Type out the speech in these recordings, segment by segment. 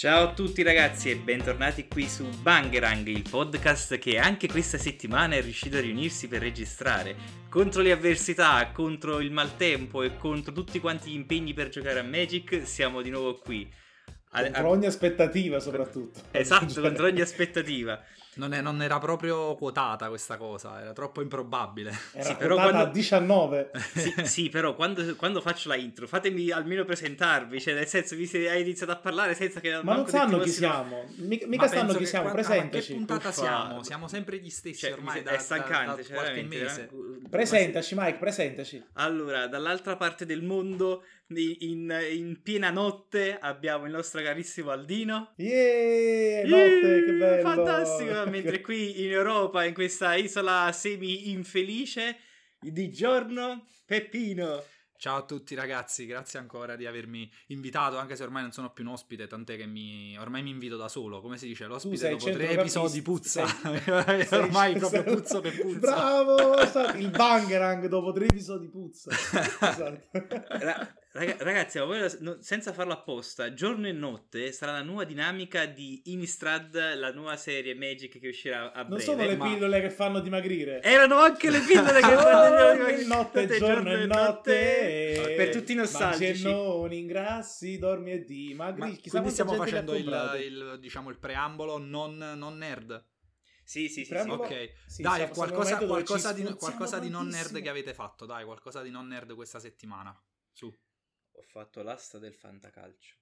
Ciao a tutti ragazzi e bentornati qui su Bangerang, il podcast che anche questa settimana è riuscito a riunirsi per registrare. Contro le avversità, contro il maltempo e contro tutti quanti gli impegni per giocare a Magic, siamo di nuovo qui. Contro ogni aspettativa soprattutto. Esatto, contro ogni aspettativa. Non, è, non, era proprio quotata questa cosa, era troppo improbabile. Era sì, però quando... a 19. Sì, sì però quando, quando, faccio la intro, fatemi almeno presentarvi, cioè nel senso, vi siete, hai iniziato a parlare senza che... Ma non sanno chi siamo, mica, mica sanno chi siamo, quando, presentaci. Ma che puntata siamo? Siamo sempre gli stessi cioè, ormai da, è stancante, da, da qualche mese. Presentaci Mike, presentaci. Allora, dall'altra parte del mondo in, in, piena notte abbiamo il nostro carissimo Aldino. Yeah, notte, che bello! Fantastico! Mentre qui in Europa, in questa isola semi-infelice, di giorno Peppino. Ciao a tutti ragazzi, grazie ancora di avermi invitato, anche se ormai non sono più un ospite, tant'è che mi... ormai mi invito da solo, come si dice, l'ospite dopo tre episodi puzza, sei, ormai sei, proprio sei, puzzo per puzza. Bravo, il bangerang dopo tre episodi puzza. esatto. Ragazzi, senza farlo apposta, giorno e notte sarà la nuova dinamica di Innistrad, la nuova serie Magic che uscirà a breve. Non sono le ma... pillole che fanno dimagrire. Erano anche le pillole che fanno dimagrire. Notte, notte, giorno e notte. notte. Per tutti i nostalgici. Non ingrassi, dormi e dimagri. Chissà quindi stiamo facendo il, il, diciamo, il preambolo non, non nerd. Sì, sì, sì. Ok, sì, dai, qualcosa, qualcosa, di, qualcosa di non nerd che avete fatto, dai, qualcosa di non nerd questa settimana. Su. Ho fatto l'asta del fantacalcio.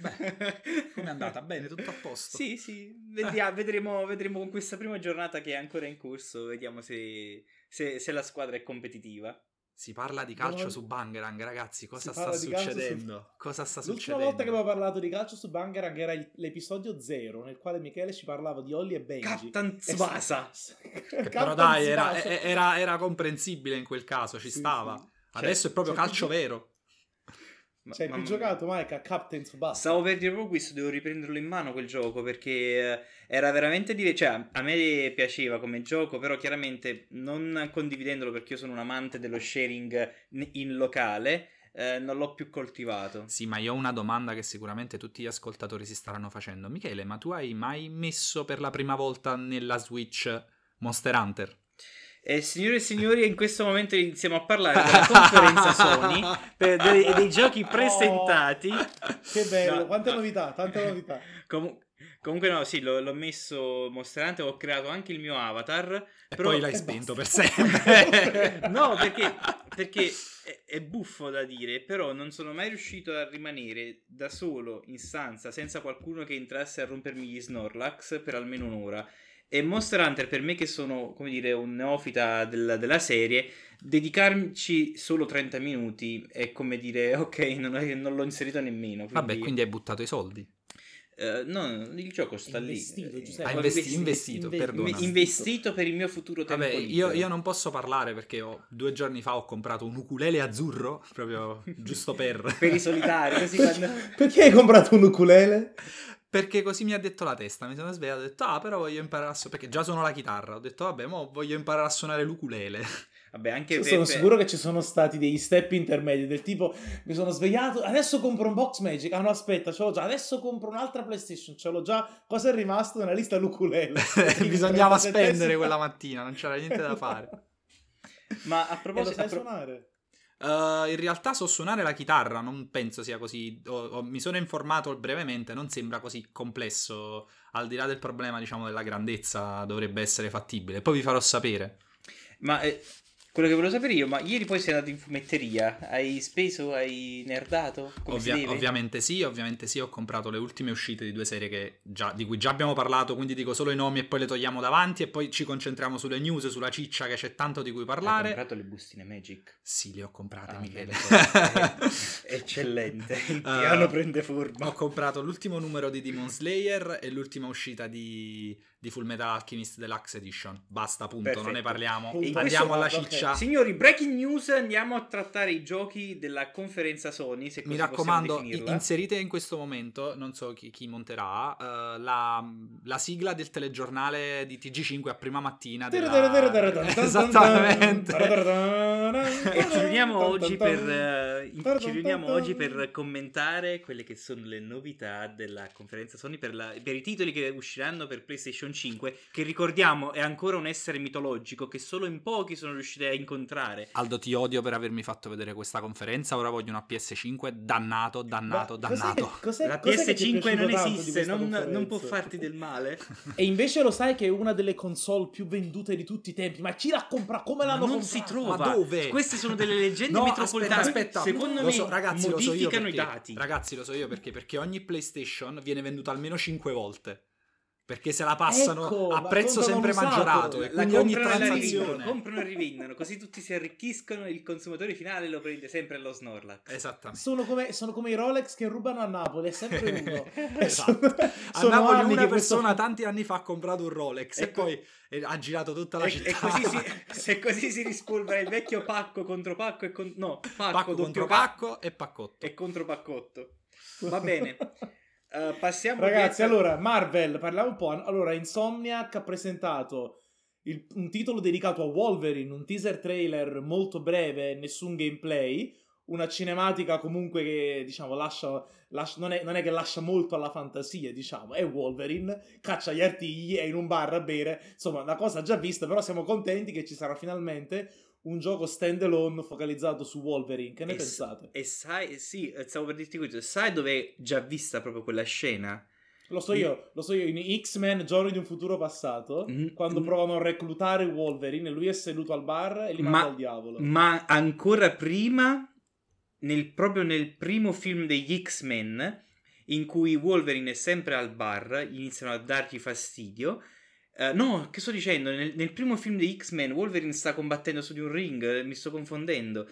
Beh, come è andata? Bene, tutto a posto. Sì, sì, Vediamo, vedremo, vedremo con questa prima giornata che è ancora in corso, vediamo se, se, se la squadra è competitiva. Si parla di calcio no. su Bangerang, ragazzi. Cosa sta succedendo? Su... Cosa sta L'ultima succedendo? volta che abbiamo parlato di calcio su Bangerang era il, l'episodio 0, nel quale Michele ci parlava di Olli e Benji. Captain Tsubasa. Però dai, era, era, era, comprensibile in quel caso, ci sì, stava. Sì. Adesso cioè, è proprio cioè, calcio vero. Ma, cioè, più giocato Mike a Captain Tsubasa. Stavo per dire proprio questo, devo riprenderlo in mano quel gioco perché eh, era veramente divertente. Cioè, a me piaceva come gioco, però chiaramente non condividendolo perché io sono un amante dello sharing in locale. Eh, non l'ho più coltivato. Sì, ma io ho una domanda che sicuramente tutti gli ascoltatori si staranno facendo. Michele, ma tu hai mai messo per la prima volta nella Switch Monster Hunter? Eh, signore e signori, in questo momento iniziamo a parlare della conferenza Sony per dei, dei giochi oh, presentati. Oh, che bello, no, quante no. novità, tante novità. Com- comunque no, sì, l'ho, l'ho messo mostrante, ho creato anche il mio avatar. E però... poi l'hai spento per sempre. no, perché, perché è, è, buffo da dire, però non sono mai riuscito a rimanere da solo in stanza senza qualcuno che entrasse a rompermi gli Snorlax per almeno un'ora. E Monster Hunter, per me che sono, come dire, un neofita del, della serie, dedicarci solo 30 minuti è come dire, ok, non, non l'ho inserito nemmeno. Quindi... Vabbè, quindi hai buttato i soldi. Uh, no, il gioco sta investito, lì. Giuseppe. Ha investi- investito, inve- perdona. investito per il mio futuro tempo Vabbè, io, io, non posso parlare perché ho, due giorni fa ho comprato un ukulele azzurro, proprio giusto per... per i solitari, così quando... Perché hai comprato un ukulele? Perché così mi ha detto la testa, mi sono svegliato e ho detto, ah, però voglio imparare a suonare, perché già suono la chitarra, ho detto, vabbè, mo voglio imparare a suonare l'ukulele. Vabbè, anche Sono per... sicuro che ci sono stati degli step intermedi del tipo, mi sono svegliato, adesso compro un box Magic, ah no aspetta, ce l'ho già, adesso compro un'altra PlayStation, ce l'ho già, cosa è rimasto nella lista l'ukulele? Bisognava spendere quella mattina, non c'era niente da fare. Ma a proposito... di suonare? Uh, in realtà so suonare la chitarra, non penso sia così. O, o, mi sono informato brevemente, non sembra così complesso. Al di là del problema, diciamo, della grandezza, dovrebbe essere fattibile. Poi vi farò sapere. Ma eh, quello che volevo sapere io, ma ieri poi sei andato in fumetteria, hai speso, hai nerdato? Ovvia- ovviamente sì, ovviamente sì, ho comprato le ultime uscite di due serie già, di cui già abbiamo parlato, quindi dico solo i nomi e poi le togliamo davanti e poi ci concentriamo sulle news, sulla ciccia che c'è tanto di cui parlare. Hai comprato le bustine Magic? Sì, le ho comprate, ah, Michele. Eccellente, il piano uh, prende forma. Ho comprato l'ultimo numero di Demon Slayer e l'ultima uscita di, di Full Metal Alchemist Deluxe Edition. Basta, punto, Perfetto. non ne parliamo. Punto. Andiamo alla ciccia Ciccia. Signori, breaking news, andiamo a trattare i giochi della conferenza Sony, se Mi così raccomando, inserite in questo momento, non so chi, chi monterà, eh, la, la sigla del telegiornale di TG5 a prima mattina. della- Esattamente. E ci riuniamo oggi per eh, ci riuniamo oggi per commentare quelle che sono le novità della conferenza Sony per, la- per i titoli che usciranno per PlayStation 5, che ricordiamo è ancora un essere mitologico che solo in pochi sono riusciti a incontrare. Aldo, ti odio per avermi fatto vedere questa conferenza. Ora voglio una PS5. Dannato, dannato, Ma cos'è dannato. che- cos'è- La cos'è che ti è PS5 piaciuto non esiste, non, non può farti del male. E invece lo sai che è una delle console più vendute di tutti i tempi. Ma chi l'ha comprata? Come Ma l'hanno non comprata? si trova. Ma dove? Queste sono delle leggende No, metropolitane. aspetta, aspetta. Secondo Lo me so, ragazzi, lo so io modificano perché, i dati. Ragazzi, lo so io perché. Perché ogni PlayStation viene venduta almeno 5 volte. Perché se la passano Ecco, a prezzo sempre maggiorato. E quindi ogni comprano e la rivendono, transazione. comprano e rivendono, così tutti si arricchiscono e il consumatore finale lo prende sempre allo Snorlax. Esattamente. Sono come, sono come i Rolex che rubano a Napoli, è sempre uno. Esatto. A Sono Napoli una che questo- persona tanti anni fa ha comprato un Rolex e Ecco. poi eh, ha girato tutta la E, città. e così si, e così si rispolvera il vecchio pacco contro pacco e con, no, pacco, Pacco contro pacco pacco e paccotto. e contro paccotto. Va bene. Eh, passiamo Ragazzi, dietro- allora, Marvel, parliamo un po'. Allora, Insomniac ha presentato il- un titolo dedicato a Wolverine, un teaser trailer molto breve, nessun gameplay, una cinematica comunque che, diciamo, lascia, lascia- non, è, non è che lascia molto alla fantasia, diciamo, è Wolverine, caccia gli artigli, è in un bar a bere, insomma, una cosa già vista, però siamo contenti che ci sarà finalmente un gioco standalone focalizzato su Wolverine. Che ne E pensate? E sai, sì, stavo per dirti questo, sai dove è già vista proprio quella scena? Lo so io, lo so io, in X-Men Giorni di un futuro passato, Mm, quando mm. provano a reclutare Wolverine lui è seduto al bar e li Ma- manda al diavolo. Ma ancora prima, nel- proprio nel primo film degli X-Men, in cui Wolverine è sempre al bar, iniziano a dargli fastidio. Eh, no, che sto dicendo? Nel, nel primo film degli X-Men, Wolverine sta combattendo su di un ring, eh, mi sto confondendo.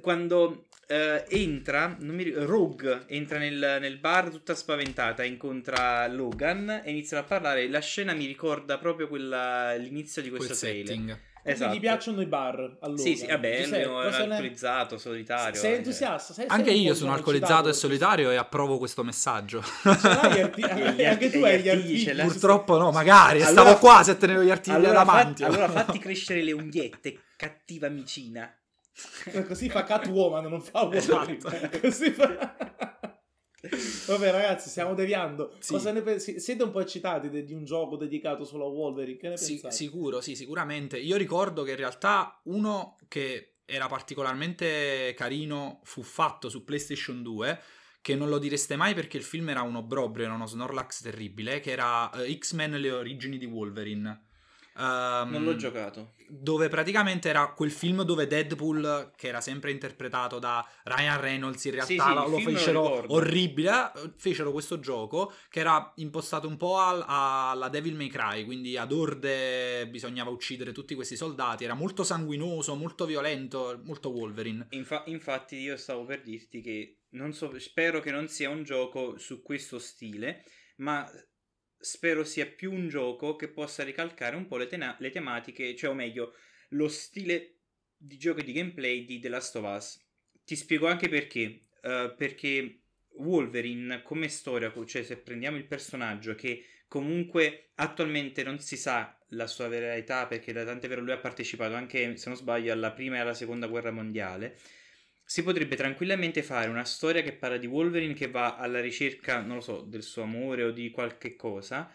Quando eh, entra, mi Rogue entra nel, nel bar tutta spaventata, incontra Logan e iniziano a parlare. La scena mi ricorda proprio quella, l'inizio di Quel questo trailer. Quindi setting. Esatto. gli piacciono i bar allora. Sì, sì, vabbè, lui è cosa ne- alcolizzato, solitario. Sei eh. entusiasta? Sei, Anche sei un io sono alcolizzato e solitario e approvo questo messaggio. arti- Gli anche tu arti- hai gli gli artigli. Purtroppo no, magari. Allora- Stavo qua se tenevo gli artigli Allora, davanti. fatti, allora fatti crescere le unghiette, cattiva micina. Così fa Catwoman, non fa Wolverine. Esatto. Così fa... Vabbè ragazzi, stiamo deviando. Sì. Cosa ne pensi? Siete un po' eccitati de- di un gioco dedicato solo a Wolverine? Che ne Sì, pensate? sicuro, sì, sicuramente. Io ricordo che in realtà uno che era particolarmente carino fu fatto su PlayStation 2, che non lo direste mai perché il film era un obbrobrio, era uno Snorlax terribile, che era eh, X-Men Le origini di Wolverine. Ehm, Non l'ho giocato. dove praticamente era quel film dove Deadpool, che era sempre interpretato da Ryan Reynolds, in realtà Sì, sì, lo, lo lo fecero ricordo. orribile, eh, fecero questo gioco che era impostato un po' al- alla Devil May Cry, quindi ad orde bisognava uccidere tutti questi soldati, era molto sanguinoso, molto violento, molto Wolverine. Infa- infatti io stavo per dirti che non so, spero che non sia un gioco su questo stile, ma spero sia più un gioco che possa ricalcare un po' le, tena- le tematiche, cioè o meglio, lo stile di gioco e di gameplay di The Last of Us. Ti spiego anche perché. Eh, perché Wolverine come storia, cioè se prendiamo il personaggio che comunque attualmente non si sa la sua vera età perché da tante vero lui ha partecipato anche, se non sbaglio, alla prima e alla seconda guerra mondiale. Si potrebbe tranquillamente fare una storia che parla di Wolverine che va alla ricerca, non lo so, del suo amore o di qualche cosa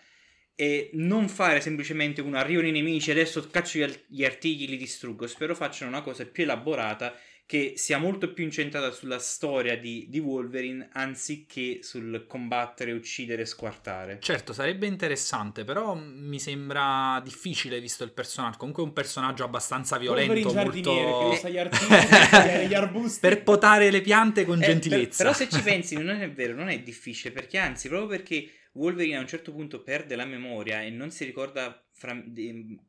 e non fare semplicemente un arrivano i nemici adesso caccio gli, artigli li distruggo. Spero facciano una cosa più elaborata che sia molto più incentrata sulla storia di, di Wolverine anziché sul combattere, uccidere squartare. Certo, sarebbe interessante, però mi sembra difficile visto il personaggio. Comunque è un personaggio abbastanza violento, che molto... usa gli artigli, gli arbusti. per potare le piante con Eh, gentilezza. per- però se ci pensi non è vero, non è difficile, perché anzi, proprio perché Wolverine a un certo punto perde la memoria e non si ricorda fra-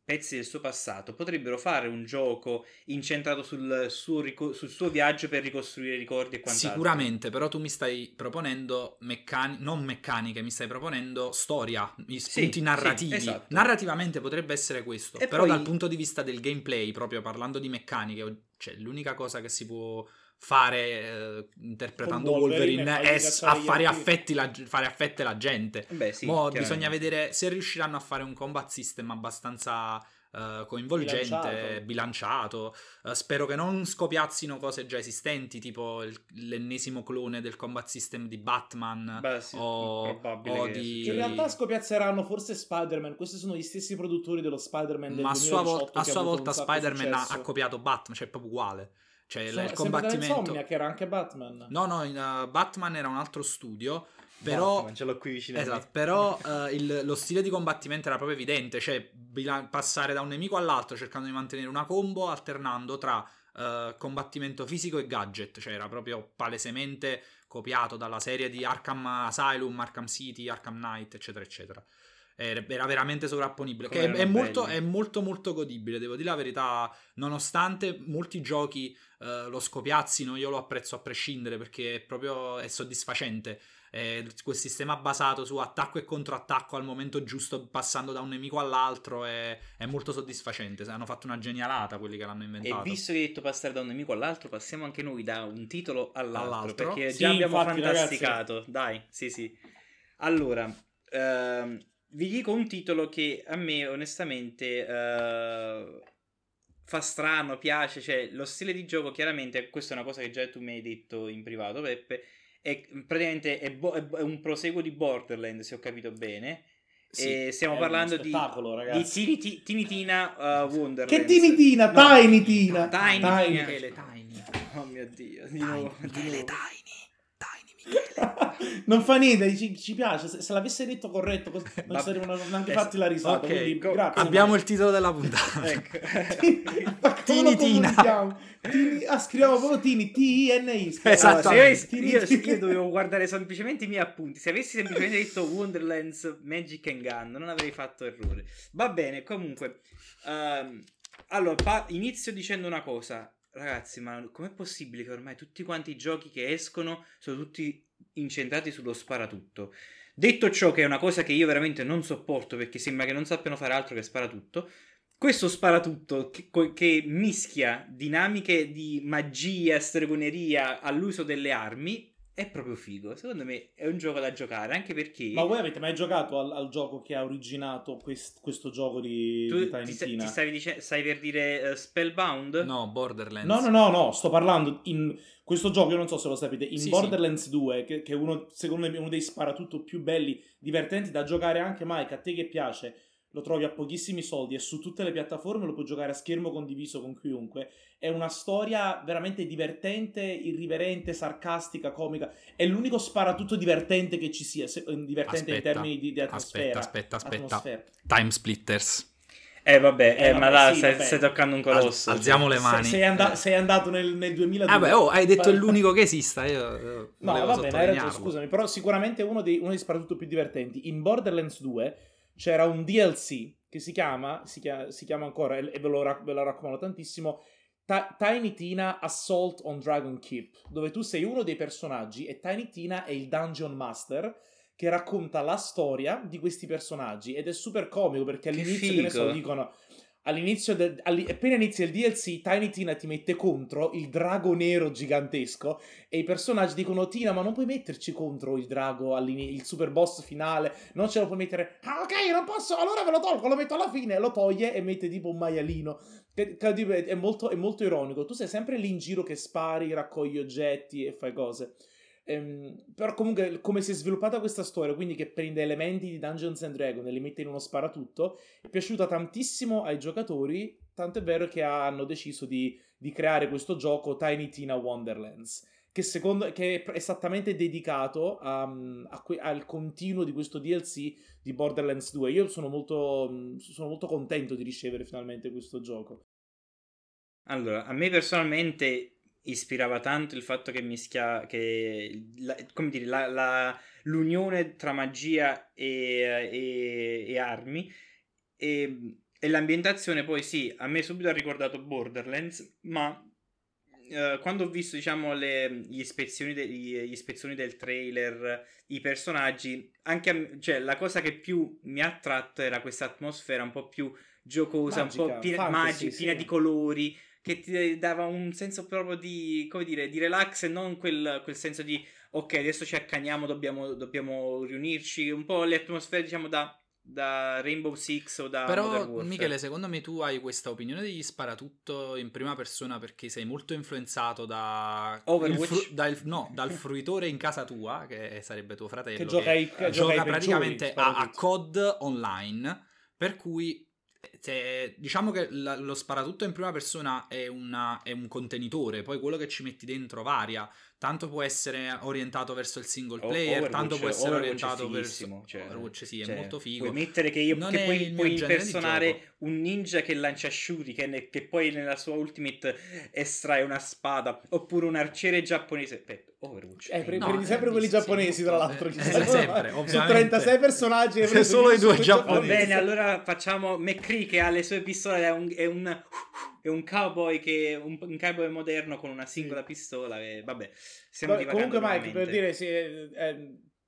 pezzi del suo passato, potrebbero fare un gioco incentrato sul suo, rico- sul suo viaggio per ricostruire i ricordi e quant'altro. Sicuramente, però tu mi stai proponendo meccani- non meccaniche, mi stai proponendo storia, spunti sì, narrativi. esatto. Narrativamente potrebbe essere questo, E però poi- dal punto di vista del gameplay, proprio parlando di meccaniche, cioè l'unica cosa che si può fare eh, interpretando Con Wolverine Wolverine a fare, affetti la, fare affette la gente. Beh, sì, Mo bisogna vedere se riusciranno a fare un combat system abbastanza eh, coinvolgente, Bilanciato. bilanciato. Eh, spero che non scopiazzino cose già esistenti, tipo il- l'ennesimo clone del combat system di Batman. Beh, sì, o, o che di... Che in realtà scopiazzeranno forse Spider-Man. Questi sono gli stessi produttori dello Spider-Man del Ma a sua, 2018 vol- a che ha sua volta Spider-Man ha, ha copiato Batman, cioè è proprio uguale. Cioè Sono- il combattimento... Insomnia, che era anche Batman. No, no, in, uh, Batman era un altro studio, però... Batman, ce l'ho qui vicino a me. Esatto, però eh, il- lo stile di combattimento era proprio evidente, cioè bila- passare da un nemico all'altro cercando di mantenere una combo alternando tra eh, combattimento fisico e gadget, cioè era proprio palesemente copiato dalla serie di Arkham Asylum, Arkham City, Arkham Knight, eccetera, eccetera. Era era veramente sovrapponibile. Che è, è molto, è molto, molto godibile. Devo dire la verità, nonostante molti giochi eh, lo scopiazzino, io lo apprezzo a prescindere perché è proprio è soddisfacente. Eh, quel sistema basato su attacco e controattacco al momento giusto, passando da un nemico all'altro, è, è molto soddisfacente. Hanno fatto una genialata quelli che l'hanno E inventato. visto che hai detto passare da un nemico all'altro, passiamo anche noi da un titolo all'altro. All'altro? Perché Sì, già abbiamo infatti, fantasticato. Dai, sì, sì. Allora, ehm, vi dico un titolo che a me onestamente eh, fa strano, piace. Cioè, lo stile di gioco, chiaramente, questa è una cosa che già tu mi hai detto in privato, Peppe. È praticamente è, bo- è un proseguo di Borderlands, se ho capito bene. Sì. e stiamo parlando di, di. Tini, Ti- Tini Tina uh, Wonderlands. Che Tinitina, No, Tiny Tina. Tiny Tiny. Tina. Michele Tiny. Oh mio dio, di Tiny, nuovo. Tiny. Non fa niente, ci, ci piace. Se, se l'avesse detto corretto, non Vabbè. saremmo neanche fatti la risata. ok, quindi, go- grazie. Abbiamo il titolo della puntata. Ecco. Ma Tini Tina. Tini- Ah, scriviamo proprio Tini, T-I-N-I. Esatto. Allora, se Tini- io, io, io dovevo guardare semplicemente i miei appunti. Se avessi semplicemente detto Wonderlands Magic and Gun, non avrei fatto errore. Va bene, comunque. ehm, allora, pa- inizio dicendo una cosa. Ragazzi, ma com'è possibile che ormai tutti quanti i giochi che escono sono tutti incentrati sullo sparatutto? Detto ciò, che è una cosa che io veramente non sopporto perché sembra che non sappiano fare altro che sparatutto. Questo sparatutto che, che mischia dinamiche di magia, stregoneria all'uso delle armi è proprio figo. Secondo me è un gioco da giocare anche perché Ma voi avete mai giocato al, al gioco che ha originato quest- questo gioco di, tu di ti, Tiny sta- Tina? ti stavi dicendo, stai per dire eh, Spellbound? No, Borderlands. No, no, no, no, sto parlando in questo gioco, io non so se lo sapete, in Sì, Borderlands 2, che, che è uno, secondo me uno dei sparatutto più belli, divertenti da giocare anche Mike, a te che piace, lo trovi a pochissimi soldi e su tutte le piattaforme lo puoi giocare a schermo condiviso con chiunque. È una storia veramente divertente, irriverente, sarcastica, comica. È l'unico sparatutto divertente che ci sia, se- eh, divertente in Aspetta, termini di, di atmosfera. Aspetta, aspetta, aspetta. Atmosfera. Time Splitters. Eh vabbè, Eh, eh, vabbè, ma là sì, stai, vabbè. stai toccando un colosso. Al- alziamo le mani. Sei, anda- Eh. sei andato nel, nel 2002. Ah beh, oh, hai detto è l'unico che esista. Io, io No, volevo va bene, hai ragione, scusami, però sicuramente uno dei, uno dei sparatutto più divertenti. In Borderlands 2 c'era un DLC che si chiama, si chiama, si chiama ancora, e ve lo, ve lo raccomando tantissimo, Ta- Tiny Tina Assault on Dragon Keep, dove tu sei uno dei personaggi e Tiny Tina è il Dungeon Master che racconta la storia di questi personaggi ed è super comico perché all'inizio che ne so, dicono all'inizio del- alli- appena inizia il DLC Tiny Tina ti mette contro il drago nero gigantesco e i personaggi dicono Tina ma non puoi metterci contro il drago il super boss finale non ce lo puoi mettere. Ah ok non posso allora ve lo tolgo lo metto alla fine. Lo toglie e mette tipo un maialino. È molto, è molto ironico. Tu sei sempre lì in giro che spari raccogli oggetti e fai cose Ehm, però comunque come si è sviluppata questa storia quindi che prende elementi di Dungeons and Dragons e li mette in uno sparatutto è piaciuta tantissimo ai giocatori tanto è vero che hanno deciso di, di creare questo gioco Tiny Tina Wonderlands che secondo che è esattamente dedicato a- a que- al continuo di questo DLC di Borderlands 2 io sono molto, sono molto contento di ricevere finalmente questo gioco. Allora, a me personalmente ispirava tanto il fatto che mischia che la- come dire, la- la- l'unione tra magia e, e, e armi. E, e, l'ambientazione poi sì, a me subito ha ricordato Borderlands, ma eh, quando ho visto diciamo le, gli, ispezioni de, gli, gli, ispezioni del trailer, i personaggi, anche a, cioè, la cosa che più mi ha attratto era questa atmosfera un po' più giocosa, Magica, un po' piena, fantasy, magica, sì. piena di colori che ti dava un senso proprio di, come dire, di relax e non quel, quel senso di ok, adesso ci accaniamo, dobbiamo, dobbiamo riunirci, un po' le atmosfere diciamo da da Rainbow Six o da Però Michele secondo me tu hai questa opinione degli sparatutto in prima persona perché sei molto influenzato da Overwatch? fru- dal, no, dal fruitore in casa tua che sarebbe tuo fratello che gioca, che che gioca praticamente a, a COD online per cui se, diciamo che la, lo sparatutto in prima persona è, una, è, un contenitore, poi quello che ci metti dentro varia. Tanto può essere orientato verso il single player, Overwatch, tanto può essere Overwatch orientato verso cioè, Overwatch, sì, cioè, è molto figo. Puoi mettere che, io, che puoi, puoi impersonare un ninja che lancia shuriken che poi nella sua ultimate estrae una spada, oppure un arciere giapponese. Peppe, Overwatch. Eh, pre- no, prendi sempre quelli giapponesi, tra l'altro. Eh, sempre, Su 36 personaggi, e solo i due giapponesi. Va bene, allora facciamo McCree che ha le sue pistole, è un, è un è un cowboy che un, un cowboy moderno con una singola sì. pistola. E, vabbè, stiamo Beh, Comunque, Mike, per dire, sì, è, è,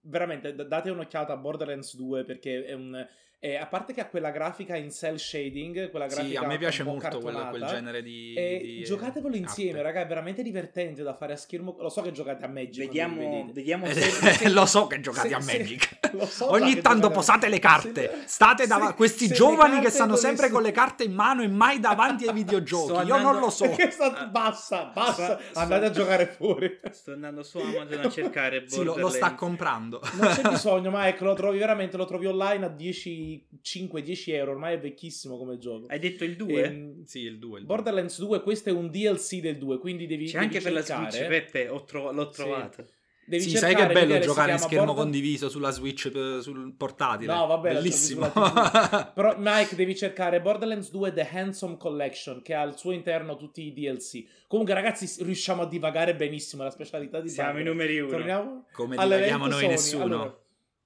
veramente date un'occhiata a Borderlands 2 perché è un e a parte che ha quella grafica in cell shading, quella grafica Sì, a me piace molto quel, quel, genere di... E di giocatevelo insieme, arte. raga, è veramente divertente da fare a schermo. Lo so che giocate a Magic. Vediamo, vediamo se, se... Lo so che giocate se, a Magic. So Ogni tanto posate le carte. State davanti... Questi giovani che stanno sempre con le carte in mano e mai davanti ai videogiochi. Io andando... non lo so. Sta... Basta, basta. Sto... Andate a giocare fuori. Sto andando su Amazon a cercare Sì, lo, lo sta comprando. Non c'è bisogno, Mike, lo trovi veramente, lo trovi online a 10 5-10 euro, ormai è vecchissimo come gioco. Hai detto il 2? Ehm, sì, il 2. Borderlands 2, questo è un DLC del 2, quindi devi C'è devi anche cercare. per la Switch, Peppe, tro- l'ho trovato. Sì. Devi sì, sai che è bello giocare in schermo Border... condiviso sulla Switch sul portatile. No, vabbè, bellissimo. Però Mike devi cercare Borderlands 2 The Handsome Collection che ha al suo interno tutti i DLC. Comunque ragazzi, riusciamo a divagare benissimo, la specialità di Siamo i numeri uno. Torniamo Come divaghiamo noi Sony. nessuno. Allora,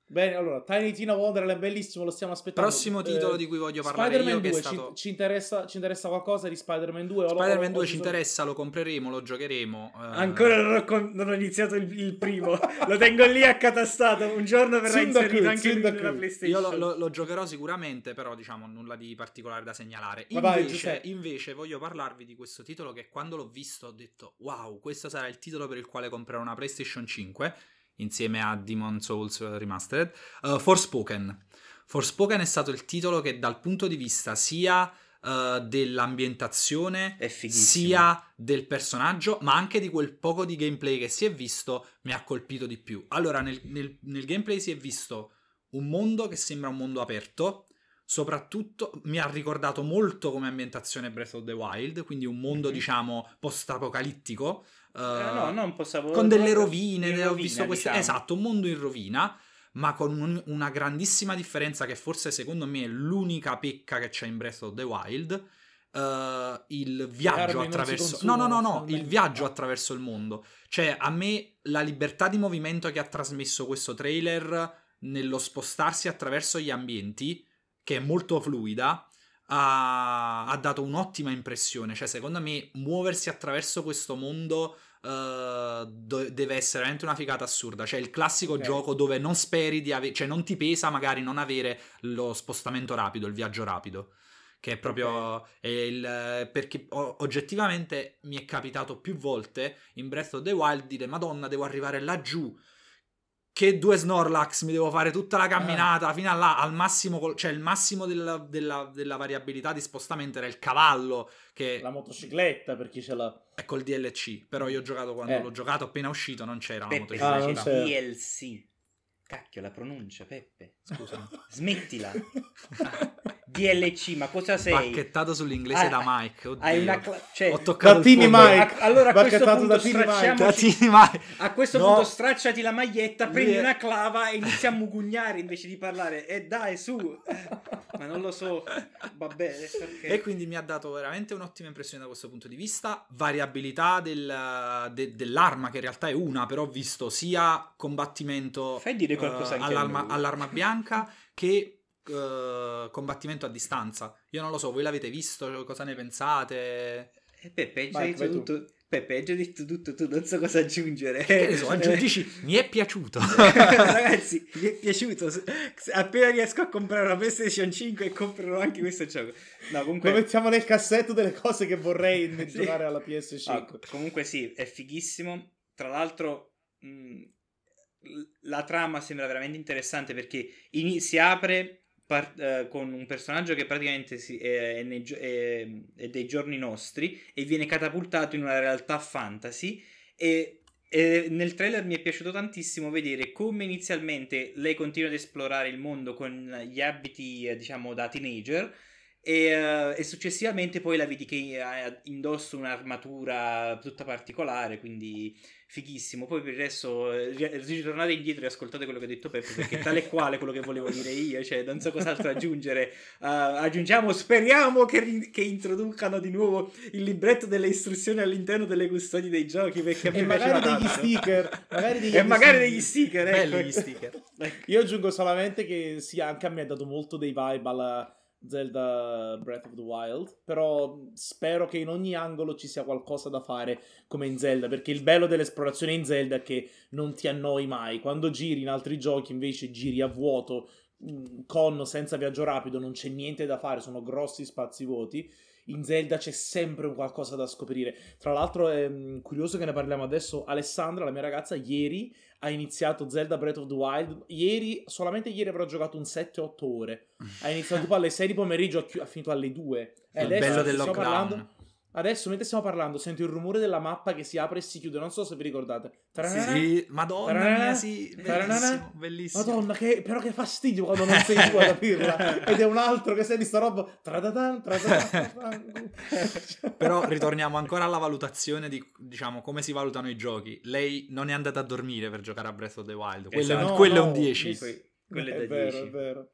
Bene, allora, Tiny Tina Wonderland, bellissimo, lo stiamo aspettando. Prossimo titolo eh, di cui voglio parlare Spider-Man io 2, stato... ci, ci, interessa, ci, interessa, qualcosa di Spider-Man 2? Spider-Man 2 ci interessa, lo compreremo, lo giocheremo. Uh... Ancora non ho, non ho, iniziato il, il primo, lo tengo lì accatastato, un giorno verrà inserito anche in nella PlayStation. Io lo, lo, lo, giocherò sicuramente, però diciamo nulla di particolare da segnalare. Invece, vai, invece voglio parlarvi di questo titolo che quando l'ho visto ho detto wow, questo sarà il titolo per il quale comprerò una PlayStation 5 insieme a Demon Souls Remastered. Uh, Forspoken. Forspoken è stato il titolo che dal punto di vista sia uh, dell'ambientazione sia del personaggio, ma anche di quel poco di gameplay che si è visto, mi ha colpito di più. Allora, nel, nel, nel gameplay si è visto un mondo che sembra un mondo aperto, soprattutto mi ha ricordato molto come ambientazione Breath of the Wild, quindi un mondo mm-hmm. diciamo post-apocalittico, Uh, no, non possiamo... Con delle rovine, rovina, ho visto queste... Diciamo. Esatto, un mondo in rovina, ma con un, una grandissima differenza che forse secondo me è l'unica pecca che c'è in Breath of the Wild. Uh, il viaggio attraverso no no no no il viaggio attraverso il mondo cioè a me la libertà di movimento che ha trasmesso questo trailer nello spostarsi attraverso gli ambienti che è molto fluida ha, ha dato un'ottima impressione. Cioè, secondo me, muoversi attraverso questo mondo uh, do- deve essere veramente una figata assurda. Cioè, il classico okay. gioco dove non speri di avere, cioè, non ti pesa magari non avere lo spostamento rapido, il viaggio rapido. Che è proprio okay. il, perché oggettivamente mi è capitato più volte in Breath of the Wild dire Madonna, devo arrivare laggiù che due Snorlax mi devo fare tutta la camminata eh. fino a là, al massimo, cioè il massimo della, della, della, variabilità di spostamento era il cavallo. Che... La motocicletta per chi ce l'ha. È col DLC, però io ho giocato quando eh. l'ho giocato appena uscito, non c'era Peppe, la motocicletta. Ah, DLC. Cacchio, la pronuncia, Peppe. Scusa. Smettila. DLC, ma cosa sei? Bacchettato sull'inglese Ah, da Mike. Oddio. Hai una cla- cioè, Ho toccato Da il Tini fondo. Mike. A- allora a questo punto stracciamoci- Mike. A questo No. punto stracciati la maglietta, prendi una clava e inizi a mugugnare invece di parlare. E dai, su. Ma non lo so. Va bene. ok. E quindi mi ha dato veramente un'ottima impressione da questo punto di vista. Variabilità del- de- dell'arma, che in realtà è una, però ho visto sia combattimento Fai dire qualcosa anche a all'arma, all'arma bianca che eh, combattimento a distanza. Io non lo so, voi l'avete visto? Cosa ne pensate? E Peppe, hai già Vai, detto vai tu. tutto. Già detto tutto, tu non so cosa aggiungere. Che ne so, aggiungici, mi è piaciuto. Ragazzi, mi è piaciuto. Appena riesco a comprare una PlayStation 5 comprerò anche questo gioco. No, comunque... Lo mettiamo nel cassetto delle cose che vorrei giocare alla PS5. Ah, comunque sì, è fighissimo. Tra l'altro, mh, l- la trama sembra veramente interessante perché ini- si apre par- eh, con un personaggio che praticamente si- è, è nei è- è dei giorni nostri e viene catapultato in una realtà fantasy e, e nel trailer mi è piaciuto tantissimo vedere come inizialmente lei continua ad esplorare il mondo con gli abiti, eh, diciamo, da teenager e, eh, e successivamente poi la vedi che ha indossa un'armatura tutta particolare, quindi fighissimo. Poi per il resto eh, ri- ritornate indietro e ascoltate quello che ha detto Peppe, perché tale e quale quello che volevo dire io, cioè non so cos'altro aggiungere. Uh, aggiungiamo, speriamo che, ri- che introducano di nuovo il libretto delle istruzioni all'interno delle custodie dei giochi, perché a me E magari degli tanto. sticker. Magari degli E magari degli sticker, ecco. Belli gli sticker. Io aggiungo solamente che sì, anche a me ha dato molto dei vibe alla Zelda Breath of the Wild, però spero che in ogni angolo ci sia qualcosa da fare come in Zelda, perché il bello dell'esplorazione in Zelda è che non ti annoi mai. Quando giri in altri giochi invece giri a vuoto, mh, con senza viaggio rapido, non c'è niente da fare, sono grossi spazi vuoti. In Zelda c'è sempre un qualcosa da scoprire. Tra l'altro è mh, curioso che ne parliamo adesso. Alessandra, la mia ragazza, ieri ha iniziato Zelda Breath of the Wild. Ieri, solamente ieri avrò giocato un 7-8 ore. Ha iniziato tipo alle 6 di pomeriggio, ha, chi- ha finito alle 2. E adesso bello del lockdown. parlando- adesso, mentre stiamo parlando, sento il rumore della mappa che si apre e si chiude. Non so se vi ricordate. Taranana. Sì, madonna Taranana. mia, sì, Taranana. bellissimo, bellissimo. Madonna, che, però che fastidio quando non sei tu a capirla. Ed è un altro che sei di sta roba. Tradatan, tradatan. Però ritorniamo ancora alla valutazione di, diciamo, come si valutano i giochi. Lei non è andata a dormire per giocare a Breath of the Wild. Quello, è, un- No, quello è no, un 10. mi- Que- quello è è da vero, 10. è vero.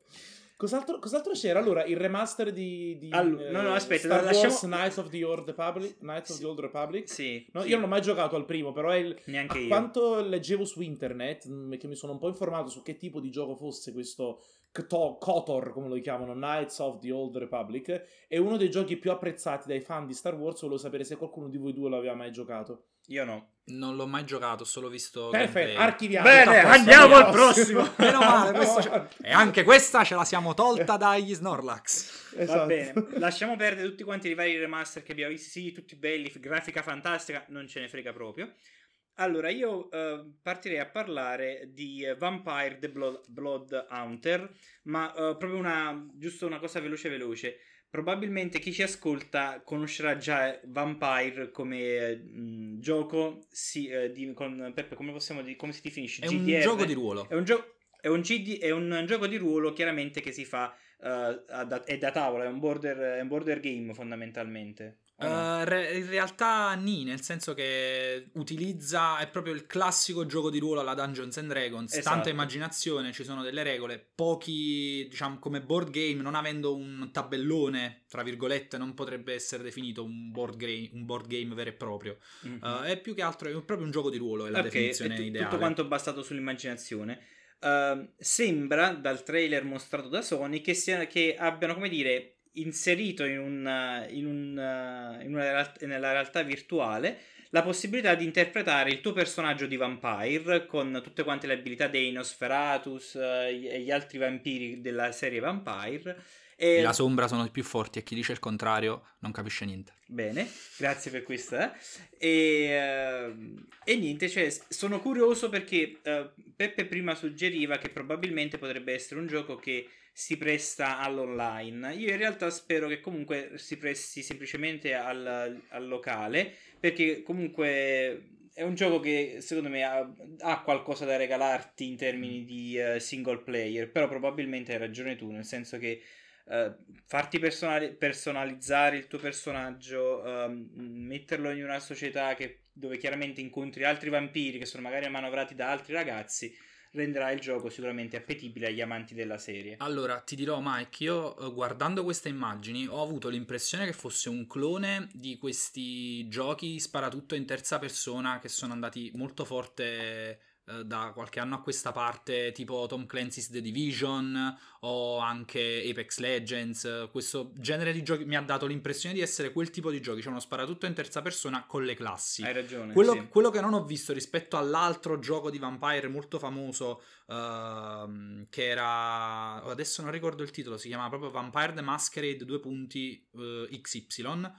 Cos'altro, cos'altro c'era? Allora, il remaster di, di Allo- eh, no, no, aspetta, Star lasciamo- Wars Knights of the Old Republic. Knights of Sì. the Old Republic. Sì, No, sì. Io non ho mai giocato al primo, però è il, neanche a io. quanto leggevo su internet, mh, che mi sono un po' informato su che tipo di gioco fosse questo Kto- KOTOR, come lo chiamano, Knights of the Old Republic, è uno dei giochi più apprezzati dai fan di Star Wars. Volevo sapere se qualcuno di voi due l'aveva mai giocato. Io no. Non l'ho mai giocato, ho solo visto Perfetto, gameplay. archiviamo. Bene, andiamo al prossimo. Meno male, avanti. E anche questa ce la siamo tolta dagli Snorlax. Va Esatto. bene, lasciamo perdere tutti quanti i vari remaster che abbiamo visto, sì, tutti belli, grafica fantastica, non ce ne frega proprio. Allora, io eh, partirei a parlare di eh, Vampire the Blood, Blood Hunter, ma eh, proprio una, giusto una cosa veloce veloce. Probabilmente chi ci ascolta conoscerà già Vampire come eh, mh, gioco, sì, eh, di- con Peppe, come possiamo dire, come si definisce? È un GDR? gioco di ruolo. È un, gio- è un GD è un gioco di ruolo chiaramente che si fa eh, a da- è da tavola, è un border, è un border game fondamentalmente. Eh, re- in realtà ni, nel senso che utilizza, è proprio il classico gioco di ruolo alla Dungeons and Dragons, Esatto. tanta immaginazione, ci sono delle regole, pochi, diciamo, come board game, non avendo un tabellone, tra virgolette, non potrebbe essere definito un board, game, un board game vero e proprio. Mhm. Eh, è più che altro è proprio un gioco di ruolo, è la Ok, definizione è tu- ideale. tutto quanto basato sull'immaginazione. Ehm, sembra dal trailer mostrato da Sony che, sia, che abbiano, come dire, inserito in, un, in, un, in una real- nella realtà virtuale la possibilità di interpretare il tuo personaggio di vampire con tutte quante le abilità dei Nosferatus eh, e gli altri vampiri della serie Vampire. E la sombra sono i più forti e chi dice il contrario non capisce niente. Bene, grazie per questa. E, ehm, e niente, cioè, sono curioso perché eh, Peppe prima suggeriva che probabilmente potrebbe essere un gioco che si presta all'online. Io in realtà spero che comunque si presti semplicemente al, al locale, perché comunque è un gioco che secondo me ha, ha qualcosa da regalarti in termini di eh, single player, però probabilmente hai ragione tu, nel senso che uh, farti personali- personalizzare il tuo personaggio, um, metterlo in una società che, dove chiaramente incontri altri vampiri che sono magari manovrati da altri ragazzi renderà il gioco sicuramente appetibile agli amanti della serie. Allora, ti dirò Mike, io eh, guardando queste immagini ho avuto l'impressione che fosse un clone di questi giochi sparatutto in terza persona che sono andati molto forte eh, da qualche anno a questa parte, tipo Tom Clancy's The Division o anche Apex Legends. Questo genere di giochi mi ha dato l'impressione di essere quel tipo di giochi, cioè uno sparatutto in terza persona con le classi. Hai ragione. Quello, sì. quello che non ho visto rispetto all'altro gioco di Vampire molto famoso, uh, che era. Adesso non ricordo il titolo, si chiama proprio Vampire the Masquerade 2 punti uh, XY.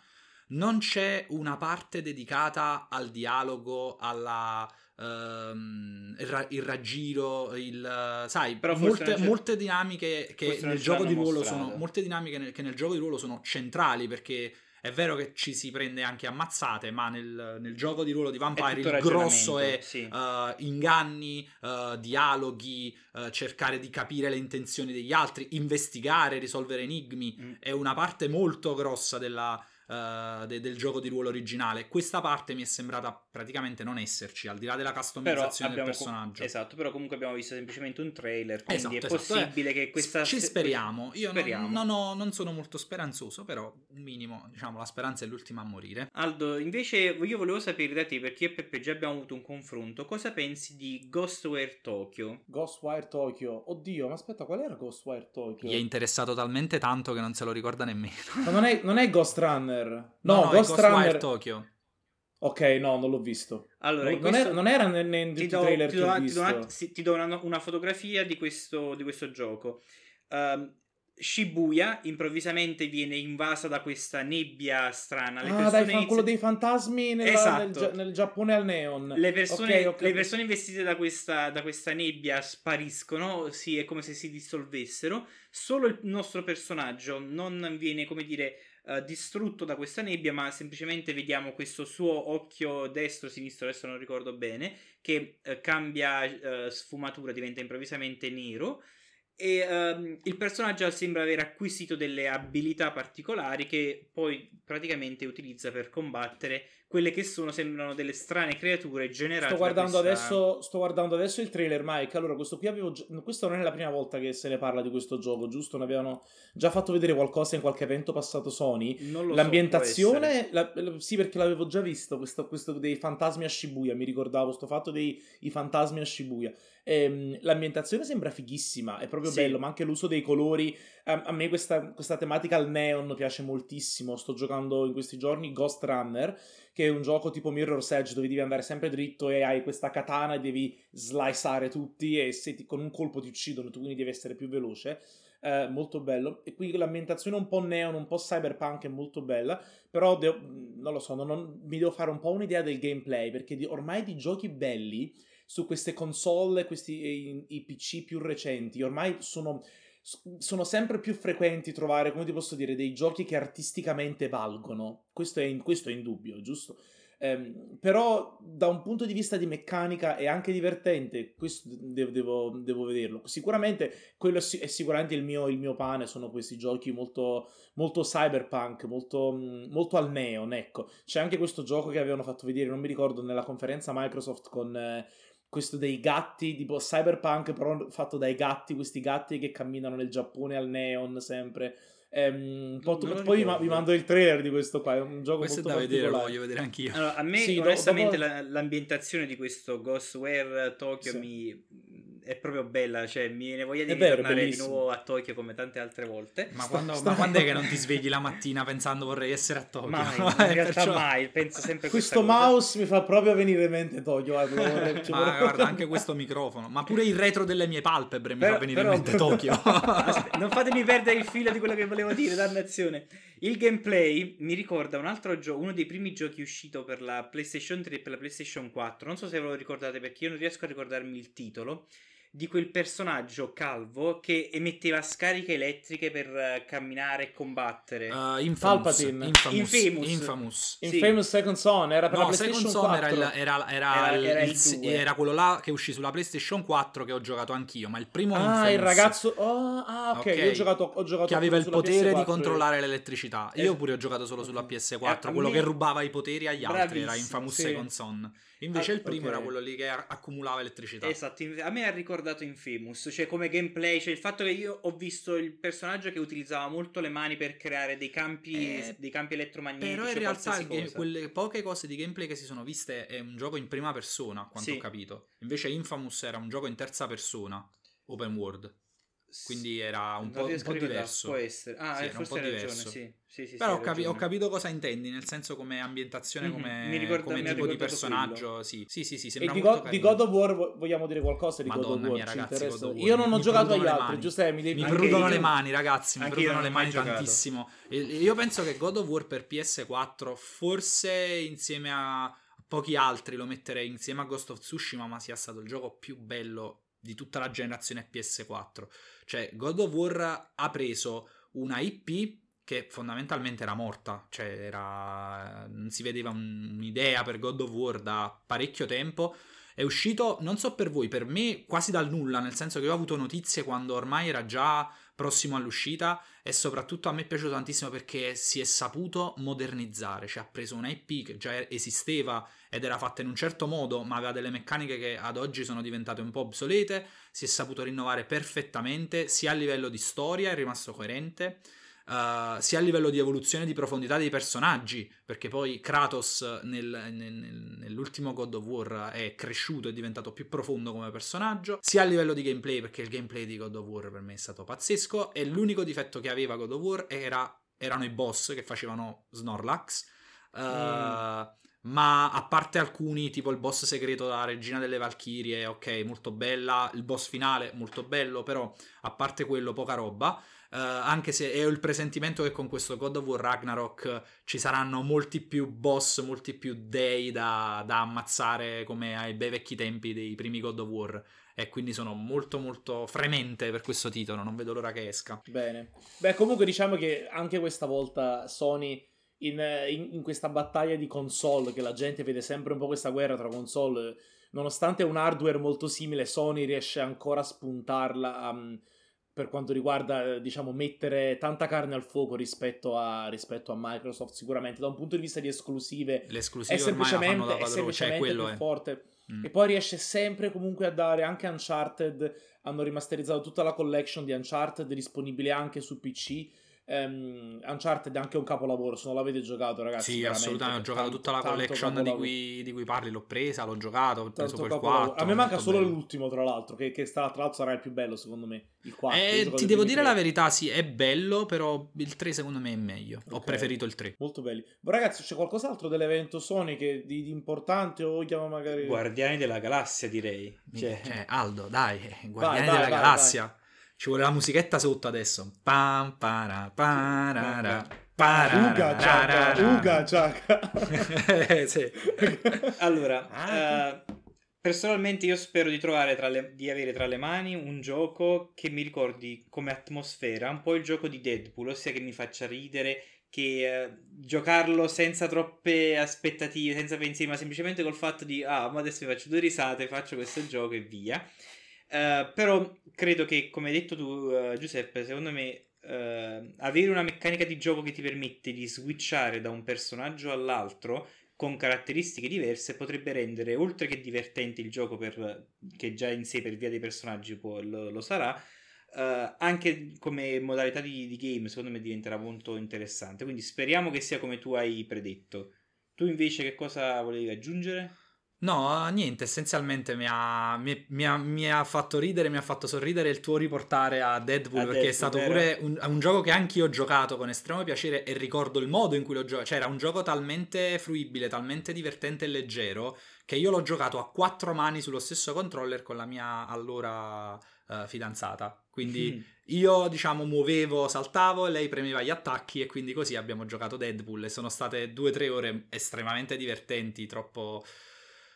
Non c'è una parte dedicata al dialogo, alla um, il, ra- il, raggiro, il, sai, molte, molte, dinamiche che nel gioco di ruolo mostrato. sono molte dinamiche nel, che nel gioco di ruolo sono centrali perché è vero che ci si prende anche ammazzate, ma nel, nel gioco di ruolo di Vampire il grosso è sì. uh, inganni, uh, dialoghi, uh, cercare di capire le intenzioni degli altri, investigare, risolvere enigmi. Mm. È una parte molto grossa della, uh, de- del gioco di ruolo originale. Questa parte mi è sembrata praticamente non esserci, al di là della customizzazione del personaggio. Com- esatto, però comunque abbiamo visto semplicemente un trailer, quindi esatto, è esatto. possibile eh, che questa... Ci speriamo, io speriamo. Non, non, ho, non, sono molto speranzoso, però un minimo, diciamo, la speranza è l'ultima a morire. Aldo, invece io volevo sapere da te, perché io e Peppe già abbiamo avuto un confronto, cosa pensi di Ghostware Tokyo? Ghostwire Tokyo, oddio, ma aspetta, qual era Ghostwire Tokyo? Gli è interessato talmente tanto che non se lo ricorda nemmeno. Ma non è, non è Ghost Runner? No, no, no Ghost Runner Tokyo. Ok, no, non l'ho visto. Allora, non, non, era, non era nei, nei tutti i trailer ti do. Ti do, una, ti do una, una, fotografia di questo, di questo gioco. Um, Shibuya improvvisamente viene invasa da questa nebbia strana. Le ah, dai, inizi... quello dei fantasmi nella, esatto. nel, nel, Giappone al neon. Le persone, okay, okay. le persone investite da questa, da questa, nebbia spariscono, sì, è come se si dissolvessero. Solo il nostro personaggio non viene, come dire, Uh, distrutto da questa nebbia, ma semplicemente vediamo questo suo occhio destro, sinistro, adesso non ricordo bene, che uh, cambia uh, sfumatura, diventa improvvisamente nero. E um, il personaggio sembra aver acquisito delle abilità particolari che poi praticamente utilizza per combattere quelle che sono, sembrano delle strane creature generate sto guardando, questa... adesso, sto guardando adesso il trailer, Mike. Allora, questo qui avevo. Questo non è la prima volta che se ne parla di questo gioco, giusto? Ne avevano già fatto vedere qualcosa in qualche evento passato Sony. Non lo L'ambientazione, so, la, la, sì, perché l'avevo già visto. Questo, questo, dei fantasmi a Shibuya. Mi ricordavo questo fatto dei fantasmi a Shibuya. Ehm, l'ambientazione sembra fighissima, è proprio sì. bello, ma anche l'uso dei colori. A, a me questa, questa tematica al neon piace moltissimo. Sto giocando in questi giorni Ghost Runner che è un gioco tipo Mirror's Edge dove devi andare sempre dritto e hai questa katana e devi sliceare tutti e se ti, con un colpo ti uccidono, tu quindi devi essere più veloce. Eh, molto bello. E qui l'ambientazione un po' neon, un po' cyberpunk è molto bella, però devo, non lo so, non, non, mi devo fare un po' un'idea del gameplay perché di, ormai di giochi belli su queste console, questi i, i PC più recenti, ormai sono sono sempre più frequenti trovare, come ti posso dire, dei giochi che artisticamente valgono. Questo è, in, questo è indubbio, giusto? Um, però da un punto di vista di meccanica è anche divertente, questo devo, devo, devo vederlo. Sicuramente quello è, è sicuramente il mio, il mio, pane, sono questi giochi molto, molto cyberpunk, molto, molto, al neon, ecco. C'è anche questo gioco che avevano fatto vedere, non mi ricordo, nella conferenza Microsoft con... Eh, questo dei gatti, tipo cyberpunk, però fatto dai gatti, questi gatti che camminano nel Giappone al neon sempre. Ehm, po- poi vi, mando il trailer di questo qua. È un gioco questo molto è da vedere, lo voglio vedere anch'io. Allora, a me, sì, onestamente, dopo... la, l'ambientazione di questo Ghostware Tokyo sì. mi è proprio bella, cioè mi viene voglia di vero, tornare di nuovo a Tokyo come tante altre volte. Ma quando, ma quando, è che non ti svegli la mattina pensando vorrei essere a Tokyo? Mai, in realtà Perciò... mai, penso sempre Questo mouse mi fa proprio venire in mente Tokyo. Vorrei, ma vorrei... guarda, anche questo microfono, ma pure il retro delle mie palpebre mi però, fa venire però... in mente Tokyo. Aspetta, non fatemi perdere il filo di quello che volevo dire, dannazione. Il gameplay mi ricorda un altro gioco, uno dei primi giochi uscito per la PlayStation 3 e per la PlayStation 4. Non so se ve lo ricordate perché io non riesco a ricordarmi il titolo di quel personaggio calvo che emetteva scariche elettriche per uh, camminare e combattere. Uh, Infamous, Palpatine. Infamous, Infamous. Infamous. Sì. Infamous Second Son era per la No, PlayStation Second Son 4. era, il- era- era Era- il- era il era quello là che uscì sulla PlayStation 4 che ho giocato anch'io, ma il primo Ah, Infamous il ragazzo. oh, ah, ok. Ok. Io ho giocato, ho giocato che aveva il potere PS4, di controllare l'elettricità. Io pure ho giocato solo sulla Ok. PS4, Eh, quello me- che rubava i poteri agli altri era Infamous sì. Second Son. Invece Ah, il primo ok. era quello lì che accumulava elettricità. Esatto, a me ha ricordato Infamous, cioè come gameplay, cioè il fatto che io ho visto il personaggio che utilizzava molto le mani per creare dei campi, Eh, dei campi elettromagnetici. Però in realtà game- quelle poche cose di gameplay che si sono viste è un gioco in prima persona, a quanto Sì. ho capito. Invece Infamous era un gioco in terza persona, open world. Quindi era un po', un po' diverso. Può essere. Ah, Sì, eh, era un forse po' hai ragione, diverso. sì. Sì, sì, Però sì, ho, capi- ho capito cosa intendi, nel senso come ambientazione, Mhm, come, mi ricorda- come mi tipo di personaggio. Sì, sì, sì, sì sembra di, God, di. God of War vo- vogliamo dire qualcosa di God Madonna of War? mia, ragazzi? God of War. Io non ho Mi giocato prudono agli altri. Giuseppe, mi devi Mi prudono le mani, ragazzi. Mi prudono le ho mani giocato. tantissimo. Io penso che God of War per PS4, forse insieme a pochi altri, lo metterei insieme a Ghost of Tsushima, ma sia stato il gioco più bello di tutta la generazione PS4. Cioè, God of War ha preso una IP che fondamentalmente era morta, cioè era... non si vedeva un- un'idea per God of War da parecchio tempo. È uscito, non so per voi, per me quasi dal nulla, nel senso che ho avuto notizie quando ormai era già prossimo all'uscita e soprattutto a me è piaciuto tantissimo perché si è saputo modernizzare, cioè ha preso un IP che già esisteva ed era fatta in un certo modo, ma aveva delle meccaniche che ad oggi sono diventate un po' obsolete, si è saputo rinnovare perfettamente, sia a livello di storia è rimasto coerente, Uh, sia a livello di evoluzione di profondità dei personaggi, perché poi Kratos nel- nel- nell'ultimo God of War è cresciuto e diventato più profondo come personaggio, sia a livello di gameplay, perché il gameplay di God of War per me è stato pazzesco, e l'unico difetto che aveva God of War era- erano i boss che facevano Snorlax. Uh, Ma a parte alcuni, tipo il boss segreto della regina delle Valchirie, ok, molto bella. Il boss finale, molto bello, però a parte quello, poca roba. Eh, anche se ho il presentimento che con questo God of War Ragnarok ci saranno molti più boss, molti più dei da, da ammazzare come ai bei vecchi tempi dei primi God of War. E quindi sono molto molto fremente per questo titolo, non vedo l'ora che esca. Bene. Beh, comunque diciamo che anche questa volta Sony in, in- in questa battaglia di console, che la gente vede sempre un po' questa guerra tra console, nonostante un hardware molto simile, Sony riesce ancora a spuntarla um, per quanto riguarda, eh, diciamo, mettere tanta carne al fuoco rispetto a, rispetto a Microsoft, sicuramente. Da un punto di vista di esclusive Le è esclusive la fanno semplicemente, è padrone, cioè semplicemente quello più è. forte. Mm. E poi riesce sempre comunque a dare anche Uncharted. Hanno rimasterizzato tutta la collection di Uncharted disponibile anche su PC. Ehm, Uncharted è anche un capolavoro. Se non l'avete giocato, ragazzi, Sì, assolutamente. Ho giocato tanto- tutta la collection di cui, di cui parli. L'ho presa, l'ho giocato. Ho preso capolavoro. 4. A me manca solo bello. l'ultimo, tra l'altro, che, che tra l'altro sarà il più bello, secondo me. Il 4. Io ho Eh, ti devo dire tre. la verità, sì, è bello, però il 3 secondo me è meglio. Ho Ok. preferito il 3. Molto belli. Ma ragazzi, c'è qualcos'altro dell'evento Sony che di, di importante o vogliamo magari... Guardiani della galassia, direi. Cioè, Cioè, Aldo, dai, eh, Guardiani vai, della vai, Galassia. Ci vuole la musichetta sotto adesso. Pam, para, parara, Uga, rarara. uga. Eh, sì. Allora, Ah, eh, personalmente io spero di trovare tra le- di avere tra le mani un gioco che mi ricordi come atmosfera un po' il gioco di Deadpool, ossia che mi faccia ridere, che eh, giocarlo senza troppe aspettative, senza pensieri, ma semplicemente col fatto di ah, ma adesso mi faccio due risate, faccio questo gioco e via. Eh, però credo che, come hai detto tu, eh, Giuseppe, secondo me eh, avere una meccanica di gioco che ti permette di switchare da un personaggio all'altro con caratteristiche diverse potrebbe rendere, oltre che divertente il gioco per, che già in sé per via dei personaggi può- lo, lo sarà, eh, anche come modalità di, di game secondo me diventerà molto interessante. Quindi speriamo che sia come tu hai predetto. Tu invece che cosa volevi aggiungere? No, niente, essenzialmente mi ha, mi, mi ha- mi ha fatto ridere, mi ha fatto sorridere il tuo riportare a Deadpool, A perché è Deadpool, stato vero? pure un, un gioco che anche io ho giocato con estremo piacere e ricordo il modo in cui l'ho giocato, cioè era un gioco talmente fruibile, talmente divertente e leggero, che io l'ho giocato a quattro mani sullo stesso controller con la mia allora eh, fidanzata. Quindi Mm. io, diciamo, muovevo, saltavo e lei premeva gli attacchi e quindi così abbiamo giocato Deadpool e sono state due o tre ore estremamente divertenti, troppo...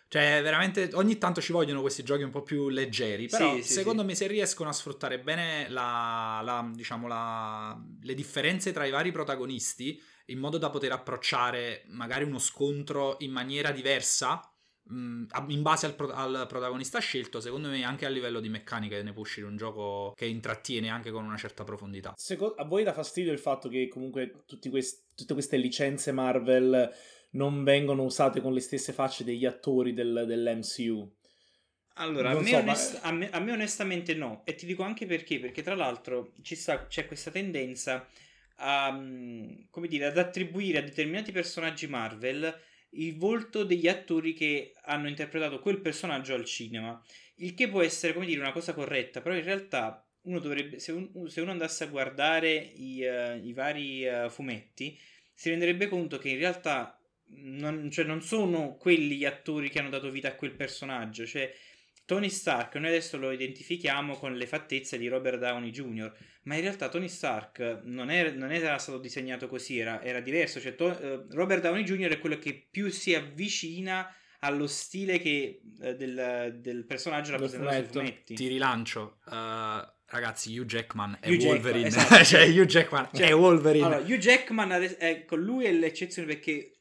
Cioè, veramente ogni tanto ci vogliono questi giochi un po' più leggeri. Però Sì, sì, secondo sì. me, se riescono a sfruttare bene la, la- diciamo, la- le differenze tra i vari protagonisti, in modo da poter approcciare magari uno scontro in maniera diversa. mh, a- In base al, pro- al protagonista scelto, secondo me anche a livello di meccanica ne può uscire un gioco che intrattiene anche con una certa profondità. Seco- a voi dà fastidio il fatto che comunque tutti quest- tutte queste licenze Marvel non vengono usate con le stesse facce degli attori del- dell'MCU? Allora, a me, so, onest- ma- a me- a me onestamente no, e ti dico anche perché, perché tra l'altro ci sta- c'è questa tendenza a, mm, come dire, ad attribuire a determinati personaggi Marvel il volto degli attori che hanno interpretato quel personaggio al cinema, il che può essere, come dire, una cosa corretta, però in realtà uno dovrebbe, se, un- se uno andasse a guardare i, eh, i vari eh, fumetti, si renderebbe conto che in realtà non, cioè, non sono quelli gli attori che hanno dato vita a quel personaggio, cioè Tony Stark noi adesso lo identifichiamo con le fattezze di Robert Downey Jr., ma in realtà Tony Stark non, era, non era stato disegnato così, era, era diverso, cioè To- eh, Robert Downey Jr. è quello che più si avvicina allo stile che, eh, del, del personaggio rappresentato sui fumetto. Ti rilancio. eh, ragazzi, Hugh Jackman è Hugh Jackman, Wolverine. esatto. cioè, Hugh Jackman Cioè, è Wolverine. Allora, Hugh Jackman, ecco, lui è l'eccezione perché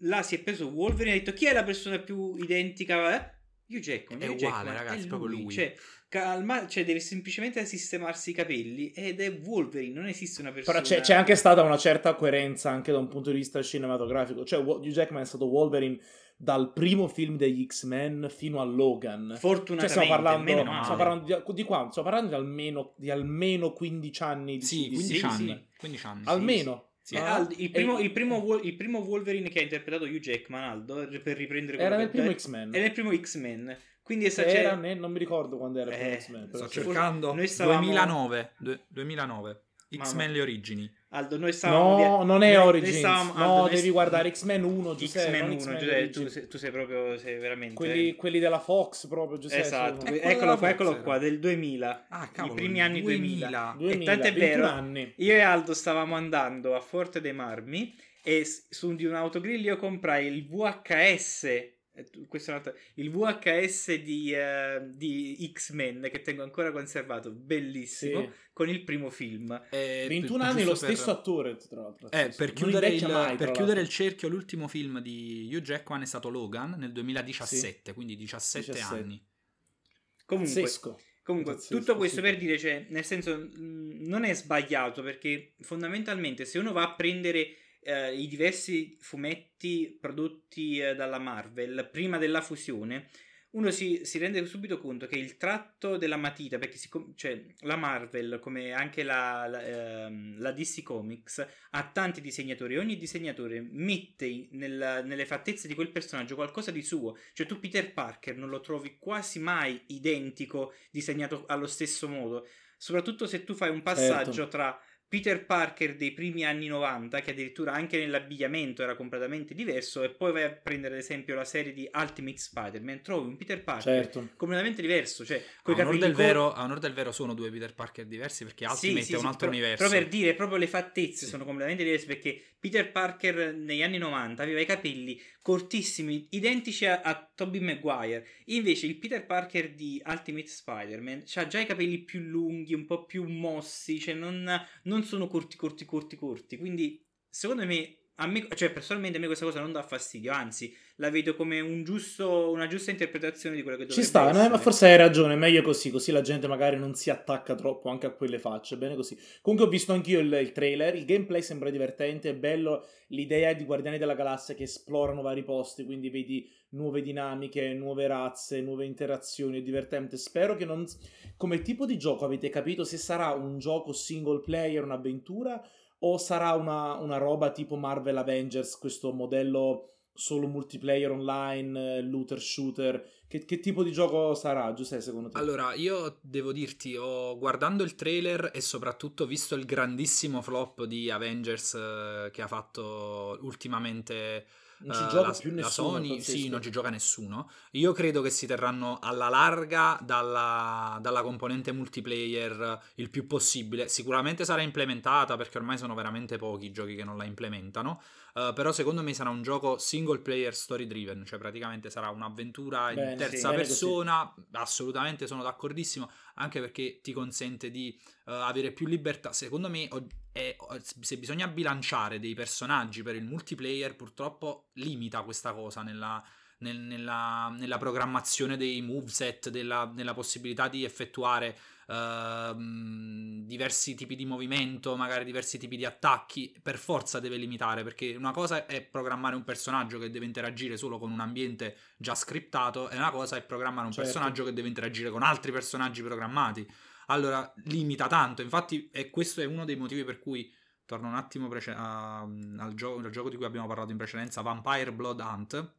là si è preso Wolverine e ha detto chi è la persona più identica? Eh? Hugh Jackman. È Hugh uguale, Jackman, ragazzi, è proprio lui. Cioè, calma, cioè, deve semplicemente sistemarsi i capelli ed è Wolverine, non esiste una persona... Però c'è, c'è anche stata una certa coerenza anche da un punto di vista cinematografico. Cioè, Hugh Jackman è stato Wolverine dal primo film degli X-Men fino a Logan. Cioè, Fortunatamente, stiamo parlando, stiamo parlando di, di quanto? Stiamo parlando di almeno, di almeno 15 anni di sì, di 15 sì, anni. sì. 15 anni. Almeno. Sì. Eh, Ah, Aldo, il, primo, e- il, primo il primo Wolverine che ha interpretato Hugh Jackman, Aldo, per riprendere quello Era nel primo X-Men. È nel primo X-Men. Quindi Era cioè- nel- non mi ricordo quando era il primo Eh, X-Men. Sto però cercando. noi stavamo- 2009. due- 2009. Mamma. X-Men le origini. Aldo, noi stavamo... No, via- non è noi- noi Origins. stavamo- no, Aldo, noi devi st- guardare X-Men 1, Giuseppe. X-Men non 1, X-Men Giuseppe, tu, Origins. sei, tu sei proprio, sei veramente... Quelli, quelli della Fox proprio, Giuseppe. Esatto, sono- quello eccolo qua, eccolo era. qua, del 2000. Ah, cavolo. I primi anni 2000. 2000. 2000, e tanto è 21 vero, anni. io e Aldo stavamo andando a Forte dei Marmi e su di un autogrill io comprai il VHS, tu- questo è un altro- il VHS di, eh, di X-Men che tengo ancora conservato, bellissimo, Sì. con il primo film. Eh, 21 gi- anni lo giusto per- stesso attore, tra l'altro. Eh, per chiudere, il, mai, per tra chiudere il cerchio, l'ultimo film di Hugh Jackman è stato Logan nel 2017, quindi 17, 17. anni. Comunque, Pazzesco. Comunque, Pazzesco, tutto questo sì. per dire, cioè, nel senso, mh, non è sbagliato perché fondamentalmente se uno va a prendere eh, i diversi fumetti prodotti eh, dalla Marvel prima della fusione, uno si, si rende subito conto che il tratto della matita, perché siccome, cioè, la Marvel, come anche la, la, ehm, la DC Comics, ha tanti disegnatori ogni disegnatore mette nella- nelle fattezze di quel personaggio qualcosa di suo. Cioè tu Peter Parker non lo trovi quasi mai identico, disegnato allo stesso modo. Soprattutto se tu fai un passaggio Certo. tra Peter Parker dei primi anni 90, che addirittura anche nell'abbigliamento era completamente diverso, e poi vai a prendere ad esempio la serie di Ultimate Spider-Man, trovi un Peter Parker Certo. completamente diverso, cioè A onor, del vero, a onor del vero sono due Peter Parker diversi perché sì, Ultimate sì, è un sì, altro però, universo. però per dire proprio le fattezze Sì. sono completamente diverse perché Peter Parker negli anni 90 aveva i capelli cortissimi, identici a, a Tobey Maguire. Invece il Peter Parker di Ultimate Spider-Man ha già i capelli più lunghi, un po' più mossi, cioè non, non sono corti, corti, corti, corti. Quindi secondo me, a me, cioè personalmente a me questa cosa non dà fastidio, anzi la vedo come un giusto, una giusta interpretazione di quello che dovrebbe Ci sta, no, ma forse hai ragione, meglio così, così la gente magari non si attacca troppo anche a quelle facce, bene così. Comunque ho visto anch'io il, il trailer, il gameplay sembra divertente, è bello l'idea di Guardiani della Galassia che esplorano vari posti, quindi vedi nuove dinamiche, nuove razze, nuove interazioni, è divertente. Spero che non... come tipo di gioco avete capito se sarà un gioco single player, un'avventura, o sarà una, una roba tipo Marvel Avengers, questo modello solo multiplayer online, looter shooter. Che, che tipo di gioco sarà, Giuseppe, secondo te? Allora, io devo dirti, ho guardando il trailer e soprattutto visto il grandissimo flop di Avengers eh, che ha fatto ultimamente Non ci eh, gioca la, più la nessuno, Sony, pazzesco. sì, non ci gioca nessuno. Io credo che si terranno alla larga dalla, dalla componente multiplayer il più possibile. Sicuramente sarà implementata perché ormai sono veramente pochi i giochi che non la implementano. Eh, però secondo me sarà un gioco single player story driven, cioè praticamente sarà un'avventura Bene, in terza sì, persona. Assolutamente sono d'accordissimo, anche perché ti consente di eh, avere più libertà. Secondo me, è- se bisogna bilanciare dei personaggi per il multiplayer, purtroppo limita questa cosa nella, nel- nella- nella programmazione dei moveset, della, nella possibilità di effettuare ehm, diversi tipi di movimento, magari diversi tipi di attacchi. Per forza deve limitare, perché una cosa è programmare un personaggio che deve interagire solo con un ambiente già scriptato, e una cosa è programmare un Certo. personaggio che deve interagire con altri personaggi programmati allora limita tanto. Infatti, e questo è uno dei motivi per cui torno un attimo prece- a- al, gioco, al gioco di cui abbiamo parlato in precedenza, Vampire Blood Hunt.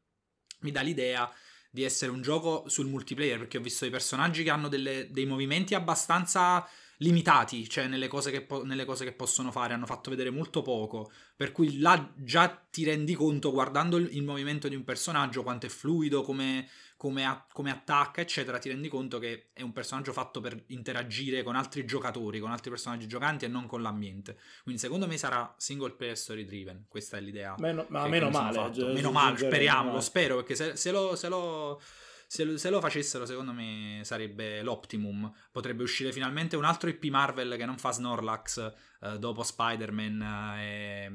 Mi dà l'idea di essere un gioco sul multiplayer perché ho visto dei personaggi che hanno delle- dei movimenti abbastanza limitati, cioè nelle cose, che po- nelle cose che possono fare, hanno fatto vedere molto poco, per cui là già ti rendi conto guardando il, il movimento di un personaggio quanto è fluido, come, come, a- come attacca, eccetera, ti rendi conto che è un personaggio fatto per interagire con altri giocatori, con altri personaggi giocanti e non con l'ambiente. Quindi secondo me sarà single player story driven, questa è l'idea. Meno- ma meno male. fatto. aggi- meno male, aggiungerei, speriamo, lo male. spero, perché se, se lo, se lo- se lo- se lo facessero, secondo me sarebbe l'optimum. Potrebbe uscire finalmente un altro IP Marvel che non fa Snorlax eh, dopo Spider-Man eh, e,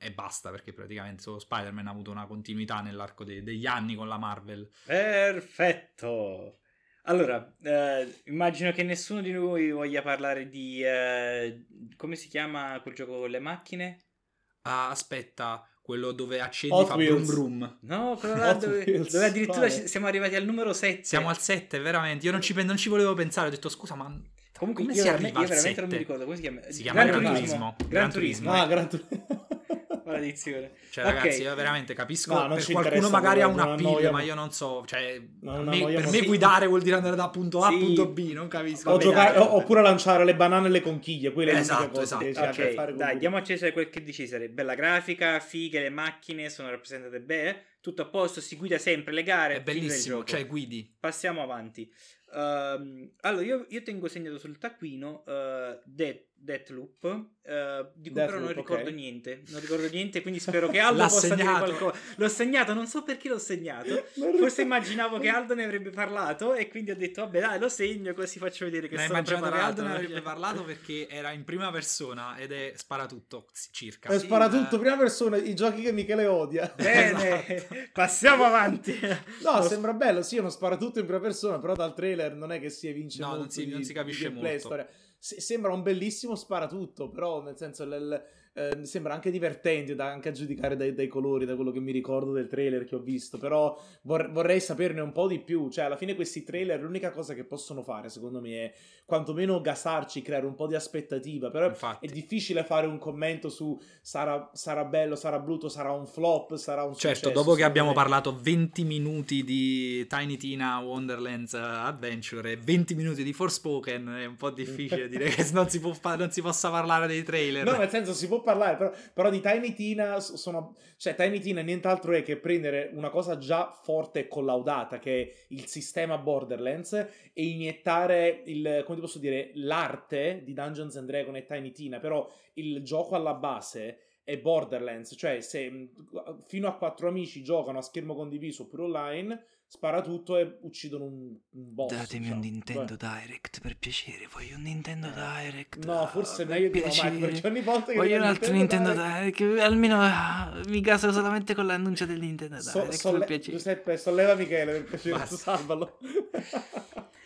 e basta, perché praticamente solo Spider-Man ha avuto una continuità nell'arco de- degli anni con la Marvel. Perfetto. Allora, eh, immagino che nessuno di noi voglia parlare di... eh, come si chiama quel gioco con le macchine? Ah, aspetta, quello dove accendi Hot fa Wheels. brum brum. No, quello là dove, Wheels, dove addirittura ci- siamo arrivati al numero 7. Siamo al 7, veramente. Io non ci, non ci volevo pensare, ho detto scusa, ma Comunque come io, si veramente, arriva io al veramente non mi 7? ricordo come si chiama. Si chiama Gran Gran Turismo. Turismo. Gran Gran Turismo. Ah, gran tu- Maledizione. Cioè, Ok. ragazzi, io veramente capisco. No, per qualcuno magari ha una annoiamo. ma io non so. Cioè, Non a me- per me sì. guidare vuol dire andare da punto A a Sì. punto B, non capisco. O Vabbè, giocare- dai. oppure lanciare le banane e le conchiglie. Quelle Esatto, esatto. che c'è a che Ok, fare con dai, lui. diamo a Cesare quel che di Cesare. Bella grafica, fighe, le macchine sono rappresentate bene, tutto a posto, si guida sempre le gare. È bellissimo, gioco. cioè guidi. Passiamo avanti. Ehm, allora, io, io tengo segnato sul taccuino uh, Death, Deathloop, eh, di cui però non Deathloop, ricordo ok. niente. Non ricordo niente, quindi spero che Aldo possa dire segnato. qualcosa. L'ho segnato, non so perché l'ho segnato. Forse immaginavo che Aldo ne avrebbe parlato e quindi ho detto, vabbè dai, lo segno così faccio vedere che Mi hai sono immaginato che preparato. Aldo ne avrebbe parlato perché era in prima persona ed è sparatutto circa. Eh, spara Sì, tutto, eh, prima persona, i giochi che Michele odia. Bene, passiamo avanti. No, Lo- sembra bello, sì, uno spara tutto in prima persona, però dal trailer non è che si evince No, non molto si- di- non si capisce molto. storia. Se- sembra un bellissimo sparatutto, però nel senso l- eh, sembra anche divertente da, anche a giudicare dai, dai colori, da quello che mi ricordo del trailer che ho visto, però vor- vorrei saperne un po' di più, cioè alla fine questi trailer l'unica cosa che possono fare secondo me è quantomeno gasarci, creare un po' di aspettativa, però Infatti. è difficile fare un commento su sarà, sarà bello, sarà brutto, sarà un flop, sarà un Certo, successo. dopo che abbiamo me. parlato 20 minuti di Tiny Tina Wonderlands eh, Adventure e 20 minuti di Forspoken, è un po' difficile dire che non si, può non si possa parlare dei trailer. No, nel senso si può parlare, però, però di Tiny Tina sono... Cioè, Tiny Tina nient'altro è che prendere una cosa già forte e collaudata, che è il sistema Borderlands, e iniettare il... come ti posso dire, l'arte di Dungeons and Dragons e Tiny Tina, però il gioco alla base è Borderlands, cioè se fino a quattro amici giocano a schermo condiviso oppure online, spara tutto e uccidono un, un boss. Datemi diciamo. un Nintendo Beh. Direct per piacere, voglio un Nintendo Eh, Direct. No, forse per meglio di no, perché ogni volta che Voglio un altro Nintendo Direct- Direct, almeno ah, mi caso solamente con l'annuncio del Nintendo So- Direct solle- per piacere. Giuseppe, solleva Michele per piacere, salvalo.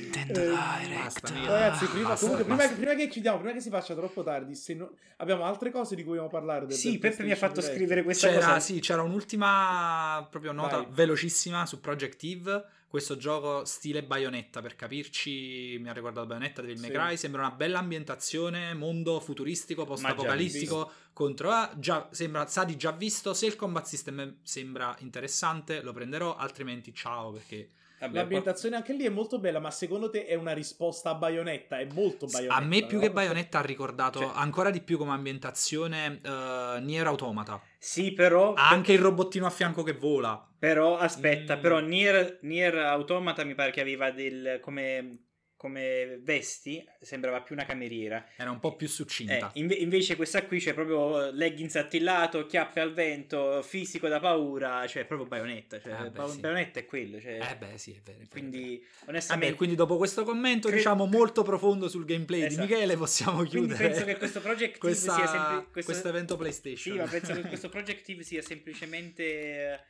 Nintendo Eh, Direct. basta. Ragazzi, prima, basta, comunque, prima, basta. che- prima che chiudiamo, prima che si faccia troppo tardi, se no- abbiamo altre cose di cui vogliamo parlare. del- Sì, del Peppe mi ha fatto PlayStation scrivere Direct. questa C'era, cosa. sì, c'era un'ultima proprio nota Vai. velocissima su Project Eve. Questo gioco stile Bayonetta, per capirci, mi ha ricordato Bayonetta Devil May Sì. Cry. Sembra una bella ambientazione, mondo futuristico, post-apocalittico. Contro ah, già, sembra, sa di già visto. Se il combat system sembra interessante, lo prenderò, altrimenti ciao perché Vabbè, L'ambientazione anche lì è molto bella, ma secondo te è una risposta a Bayonetta? È molto Bayonetta. A me più no? che Bayonetta ha ricordato Cioè- ancora di più come ambientazione eh, Nier Automata. Sì, però... Ha anche il robottino a fianco che vola. Però aspetta, Mm. però Nier, Nier Automata mi pare che aveva del come, come vesti, sembrava più una cameriera. Era un po' più Eh, succinta. inve- invece questa qui c'è proprio leggings attillato, chiappe al vento, fisico da paura, cioè proprio baionetta. Cioè, Eh, beh, ba- sì. baionetta è quello. Cioè, Eh beh, sì, è vero. è quindi, Vabbè, onestamente, quindi dopo questo commento, Cre- diciamo, molto profondo sul gameplay Esatto. di Michele, possiamo quindi chiudere penso che questo Project questa- sia sempli- questo- questo evento PlayStation. Sì, ma penso che questo Project sia semplicemente eh,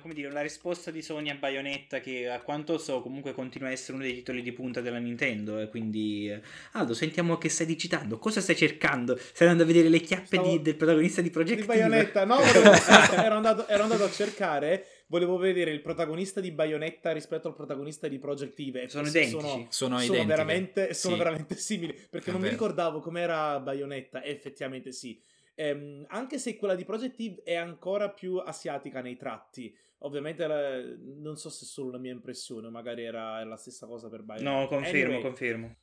come dire, una risposta di Sony a Bayonetta che a quanto so comunque continua a essere uno dei titoli di punta della Nintendo e quindi eh, Aldo sentiamo che stai digitando. Cosa stai cercando? Stai andando a vedere le chiappe Stavo- di- del protagonista di Project Di Eve Bayonetta, no, volevo- aspetta, ero, andato, ero andato a cercare, volevo vedere il protagonista di Bayonetta rispetto al protagonista di Project Eve. sono sono- identici. sono, sono identiche. veramente, sono Sì. veramente simili. Perché È non mi vero. ricordavo com'era Bayonetta e effettivamente sì Ehm, anche se quella di Project Eve è ancora più asiatica nei tratti. Ovviamente la- non so se è solo la mia impressione magari era era la stessa cosa per Bayonetta no confermo Anyway, confermo.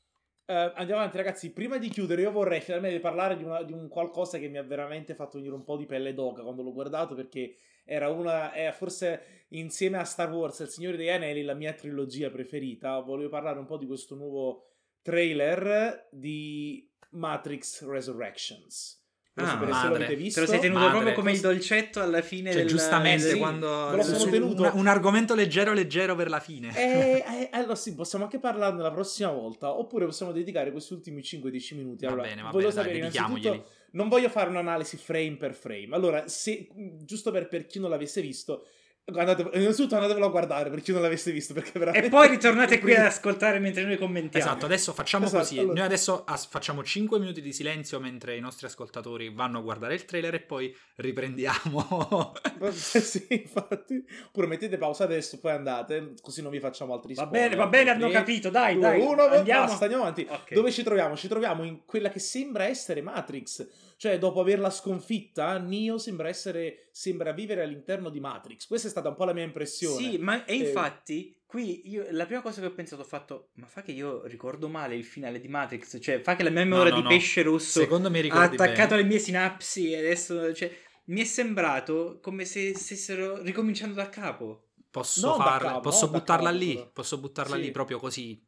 eh, andiamo avanti ragazzi. Prima di chiudere io vorrei finalmente parlare di, una- di un qualcosa che mi ha veramente fatto venire un po' di pelle d'oca quando l'ho guardato perché era una è forse insieme a Star Wars il Signore degli Anelli la mia trilogia preferita. Volevo parlare un po' di questo nuovo trailer di Matrix Resurrections Ah, madre. te lo sei tenuto Madre. proprio come il dolcetto alla fine Cioè, del giustamente, del- quando sono su- tenuto. un, un argomento leggero, leggero per la fine. Eh, eh, allora sì, possiamo anche parlarne la prossima volta, oppure possiamo dedicare questi ultimi 5-10 minuti. va Allora, bene, va voglio bene, dai, sapere dedichiamoglieli. innanzitutto, non voglio fare un'analisi frame per frame. Allora, se, giusto per, per chi non l'avesse visto, andate, innanzitutto andatevelo a guardare per chi non l'avesse visto, perché veramente... e poi ritornate qui ad ascoltare mentre noi commentiamo Esatto, adesso facciamo Esatto, così. allora- Noi adesso as- facciamo 5 minuti di silenzio mentre i nostri ascoltatori vanno a guardare il trailer e poi riprendiamo. sì, infatti. Oppure mettete pausa adesso, poi andate, così non vi facciamo altri va spoiler. bene va bene hanno capito dai due, dai uno, andiamo basta, andiamo avanti. Ok. Dove ci troviamo? Ci troviamo in quella che sembra essere Matrix. Cioè, dopo averla sconfitta, Neo sembra essere. sembra vivere all'interno di Matrix. Questa è stata un po' la mia impressione. Sì, ma e Eh, infatti qui io, la prima cosa che ho pensato ho fatto, ma fa che io ricordo male il finale di Matrix, cioè fa che la mia memoria no, di no. pesce rosso Secondo me ha attaccato bene. le mie sinapsi e adesso, cioè, mi è sembrato come se stessero ricominciando da capo. Posso, Non da far- capo, posso buttarla capo, lì? però. Posso buttarla Sì. lì proprio così?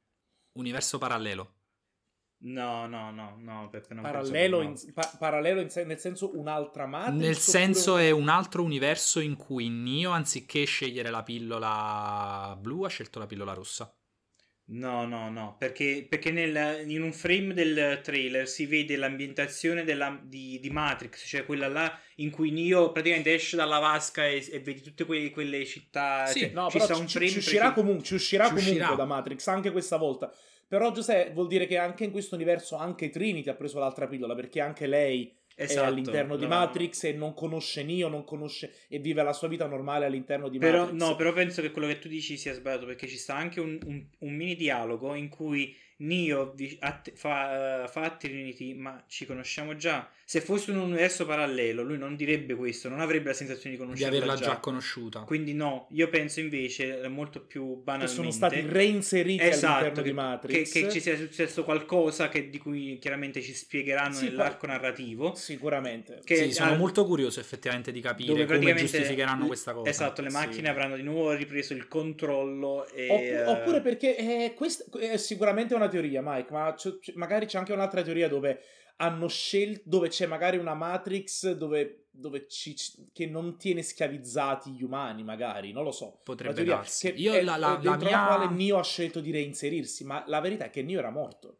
Universo parallelo. No, no, no, no, Peppe, non Parallelo, in, pa- parallelo in sen- nel senso un'altra Matrix. Nel oppure- senso è un altro universo in cui Neo, anziché scegliere la pillola blu, ha scelto la pillola rossa. No, no, no, perché, perché nel- in un frame del trailer si vede l'ambientazione della- di, di Matrix, cioè quella là in cui Neo praticamente esce dalla vasca e, e vedi tutte que- quelle città. Sì, cioè, No, ci però sta ci, un ci- frame ci uscirà, preciso. comunque, ci uscirà Ci comunque uscirà. da Matrix anche questa volta. Però, Giuseppe, vuol dire che anche in questo universo anche Trinity ha preso l'altra pillola perché anche lei Esatto, è all'interno di no. Matrix e non conosce Neo, non conosce e vive la sua vita normale all'interno di Però, Matrix. no, però penso che quello che tu dici sia sbagliato perché ci sta anche un, un- un mini dialogo in cui Neo vi- a- fa, fa a Trinity, ma ci conosciamo già. Se fosse un universo parallelo, lui non direbbe questo, non avrebbe la sensazione di Di conoscerla averla già. già conosciuta. Quindi no, io penso invece eh, molto più che banalmente sono stati reinseriti Esatto, all'interno che, di Matrix. che- che ci sia successo qualcosa che- di cui chiaramente ci spiegheranno Sì, nell'arco narrativo. Sicuramente. Che sì, sono al- molto curioso effettivamente di capire come giustificheranno l- questa cosa. Esatto, le Sì. macchine avranno di nuovo ripreso il controllo e Opp- eh, Oppure perché eh, questa è sicuramente una teoria, Mike, ma c'è- c'è- magari c'è anche un'altra teoria dove hanno scelto, dove c'è magari una Matrix dove, dove ci- che non tiene schiavizzati gli umani, magari, non lo so. Potrebbe darsi. che Io è- la, la- la mia... quale Neo ha scelto di reinserirsi, ma la verità è che Neo era morto.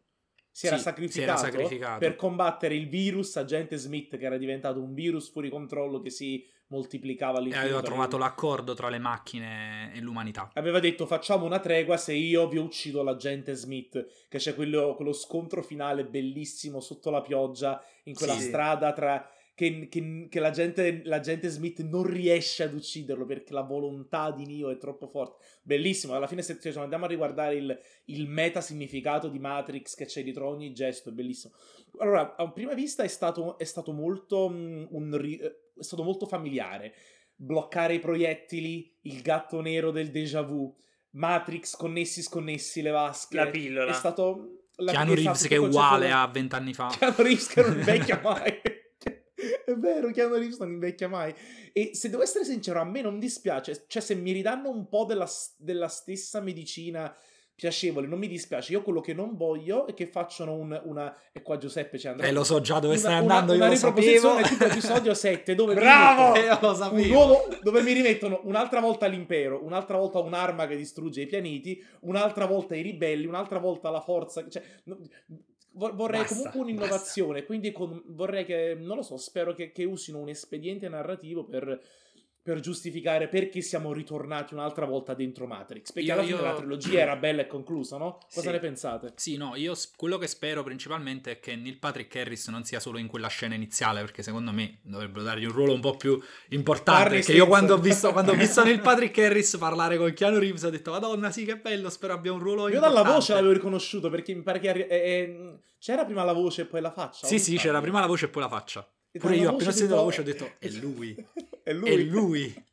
Si era, Sì, sacrificato si era sacrificato. per combattere il virus, agente Smith, che era diventato un virus fuori controllo che si moltiplicava E all'infinito. aveva trovato l'accordo tra le macchine e l'umanità. aveva detto facciamo una tregua se io vi uccido l'agente Smith che c'è quello, quello scontro finale bellissimo sotto la pioggia in quella Sì. strada tra che, che- che l'agente, l'agente Smith non riesce ad ucciderlo perché la volontà di Neo è troppo forte bellissimo alla fine se cioè, andiamo a riguardare il, il meta significato di Matrix che c'è dietro ogni gesto è bellissimo allora a prima vista è stato, è stato molto mm, un ri- eh, è stato molto familiare bloccare i proiettili, il gatto nero del déjà vu, Matrix connessi sconnessi le vasche. La pillola. È stato... La, Keanu Reeves che è uguale a vent'anni fa. Keanu Reeves che non invecchia mai. È vero, Keanu Reeves non invecchia mai. E se devo essere sincero, a me non dispiace. Cioè, se mi ridanno un po' della, della stessa medicina piacevole, non mi dispiace. Io quello che non voglio è che facciano un- una... E qua Giuseppe ci andrà. Eh, lo so già dove una, stai una- andando, una io lo sapevo. riproposizione tipo episodio 7 dove mi Bravo! rimettono Eh, io lo un sapevo. nuovo dove mi rimettono un'altra volta l'impero, un'altra volta un'arma che distrugge i pianeti, un'altra volta i ribelli, un'altra volta la forza, cioè vorrei Basta, comunque un'innovazione, quindi con- vorrei che non lo so, spero che, che usino un espediente narrativo per per giustificare perché siamo ritornati un'altra volta dentro Matrix. Perché Io- alla fine io- la trilogia era bella e conclusa, no? Cosa Sì. ne pensate? Sì, no, io quello che spero principalmente è che Neil Patrick Harris non sia solo in quella scena iniziale, perché secondo me dovrebbero dargli un ruolo un po' più importante. Perché io quando ho visto, quando ho visto Neil Patrick Harris parlare con Keanu Reeves ho detto, Madonna, sì, che bello, spero abbia un ruolo Io importante. dalla voce l'avevo riconosciuto perché mi pare che eh, eh, c'era prima la voce e poi la faccia. Sì, sì, c'era prima la voce e poi la faccia. Pure io, appena ho sentito la voce, ho detto, è lui. è lui. È lui.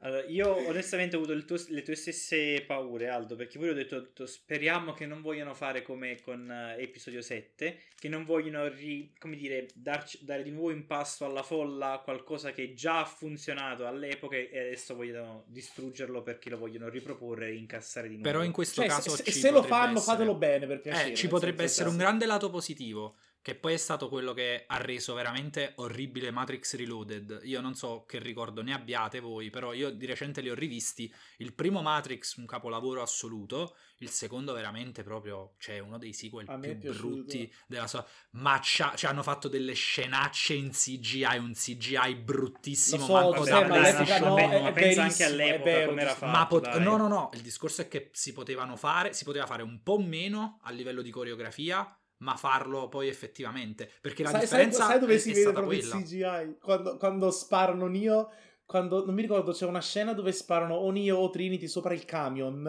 Allora, io onestamente ho avuto il tuo- le tue stesse paure, Aldo, perché poi ho detto, ho detto, speriamo che non vogliano fare come con eh, episodio 7, che non vogliono, ri- come dire, darci- dare di nuovo in pasto alla folla qualcosa che già ha funzionato all'epoca e adesso vogliono distruggerlo perché lo vogliono riproporre e incassare di nuovo. Però in questo Cioè, caso se, ci se lo fanno, essere- fatelo bene per piacere. Eh, ci potrebbe essere un sì. grande lato positivo, che poi è stato quello che ha reso veramente orribile Matrix Reloaded. Io non so che ricordo ne abbiate voi, però io di recente li ho rivisti. Il primo Matrix, un capolavoro assoluto, il secondo veramente proprio, cioè uno dei sequel A più brutti della sua... Ma c'ha- cioè, hanno fatto delle scenacce in CGI, un CGI bruttissimo, Lo so, manco da Vabbè, ma all'epoca PlayStation. no, ma pensa anche all'epoca come era fatto. Ma pot- dai. no, no, no, il discorso è che si potevano fare, si poteva fare un po' meno a livello di coreografia, ma farlo poi effettivamente, perché la sai, sai- differenza sai dove è, si è vede proprio quella. il CGI? Quando, quando sparano Neo. Quando, non mi ricordo, c'è una scena dove sparano o Neo o Trinity sopra il camion.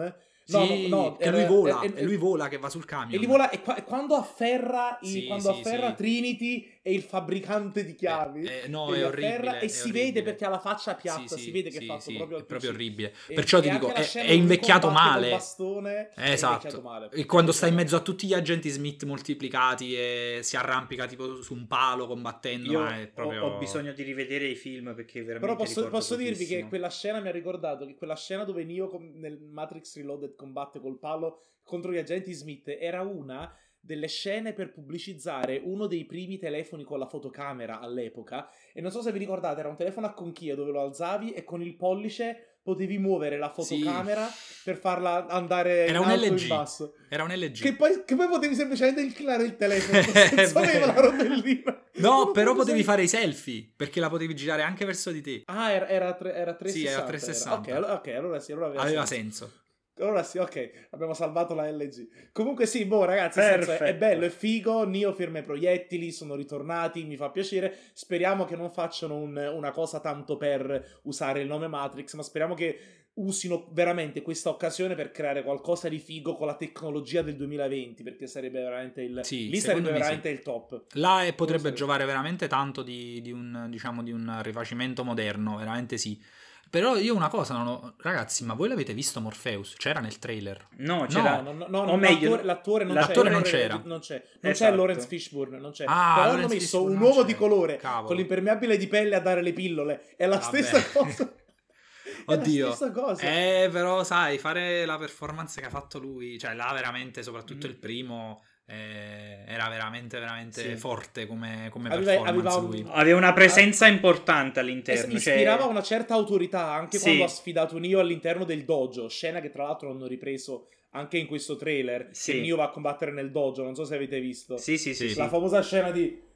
No, Sì, no, no, era- lui vola, è- è- e lui vola che va sul camion. E, vola, e, qua- e quando afferra, i- Sì, quando sì, afferra. Trinity è il fabbricante di chiavi. Eh, eh, no, e è orribile. afferra è e si orribile. vede perché ha la faccia Sì, piatta, sì, si vede che sì, è fatto sì, proprio è proprio orribile. E- Perciò ti dico, è, è invecchiato male. bastone Esatto. invecchiato male. E quando sta in mezzo a tutti gli agenti Smith moltiplicati e si arrampica tipo su un palo combattendo, Io è proprio... ho, ho bisogno di rivedere i film perché veramente Però posso, posso dirvi che quella scena mi ha ricordato che quella scena dove Neo nel Matrix Reloaded combatte col palo contro gli agenti Smith era una delle scene per pubblicizzare uno dei primi telefoni con la fotocamera all'epoca e non so se vi ricordate era un telefono a conchiglia dove lo alzavi e con il pollice potevi muovere la Sì. fotocamera per farla andare Era in un LG. in basso Era un LG. che poi, che poi potevi semplicemente inclinare il telefono senza vero. la rotellina No, però potevi fare i selfie, perché la potevi girare anche verso di te. Ah, era, era, tre- era 360. Sì, era 360. Ok, allora, ok, allora sì, allora aveva, Aveva senso. senso. Allora sì, ok, abbiamo salvato la LG. Comunque sì, boh ragazzi, senso, è, bello, è figo, Nio firma i proiettili, sono ritornati, mi fa piacere. Speriamo che non facciano un- una cosa tanto per usare il nome Matrix, ma speriamo che usino veramente questa occasione per creare qualcosa di figo con la tecnologia del 2020, perché sarebbe veramente il... Sì, lì sarebbe me veramente il top. Là e potrebbe giovare veramente tanto di, di un, diciamo, di un rifacimento moderno, veramente sì. Però io una cosa non ho... Ragazzi, ma voi l'avete visto Morpheus? C'era nel trailer. No, No, c'era... no, no, no, o no, meglio, l'attore, l'attore non l'attore c'è. non c'era. Non c'è, non c'è Esatto. Lawrence Fishburne, non c'è. Ah, Però hanno Lawrence messo Fishburne un uomo c'è. di colore Cavolo. con l'impermeabile di pelle a dare le pillole. È la Vabbè. stessa cosa. È Oddio. la stessa cosa. Eh, però sai, fare la performance che ha fatto lui, cioè là veramente, soprattutto Mm. il primo, eh, era veramente, veramente Sì. forte come, come Aveva- performance aveva un- lui. Aveva una presenza importante E all'interno. si cioè- ispirava a una certa autorità anche Sì. quando ha sfidato Neo all'interno del dojo, scena che tra l'altro hanno ripreso anche in questo trailer. Sì. Che Neo va a combattere nel dojo, non so se avete visto. Sì, sì, sì. Sì. sì. La famosa scena di...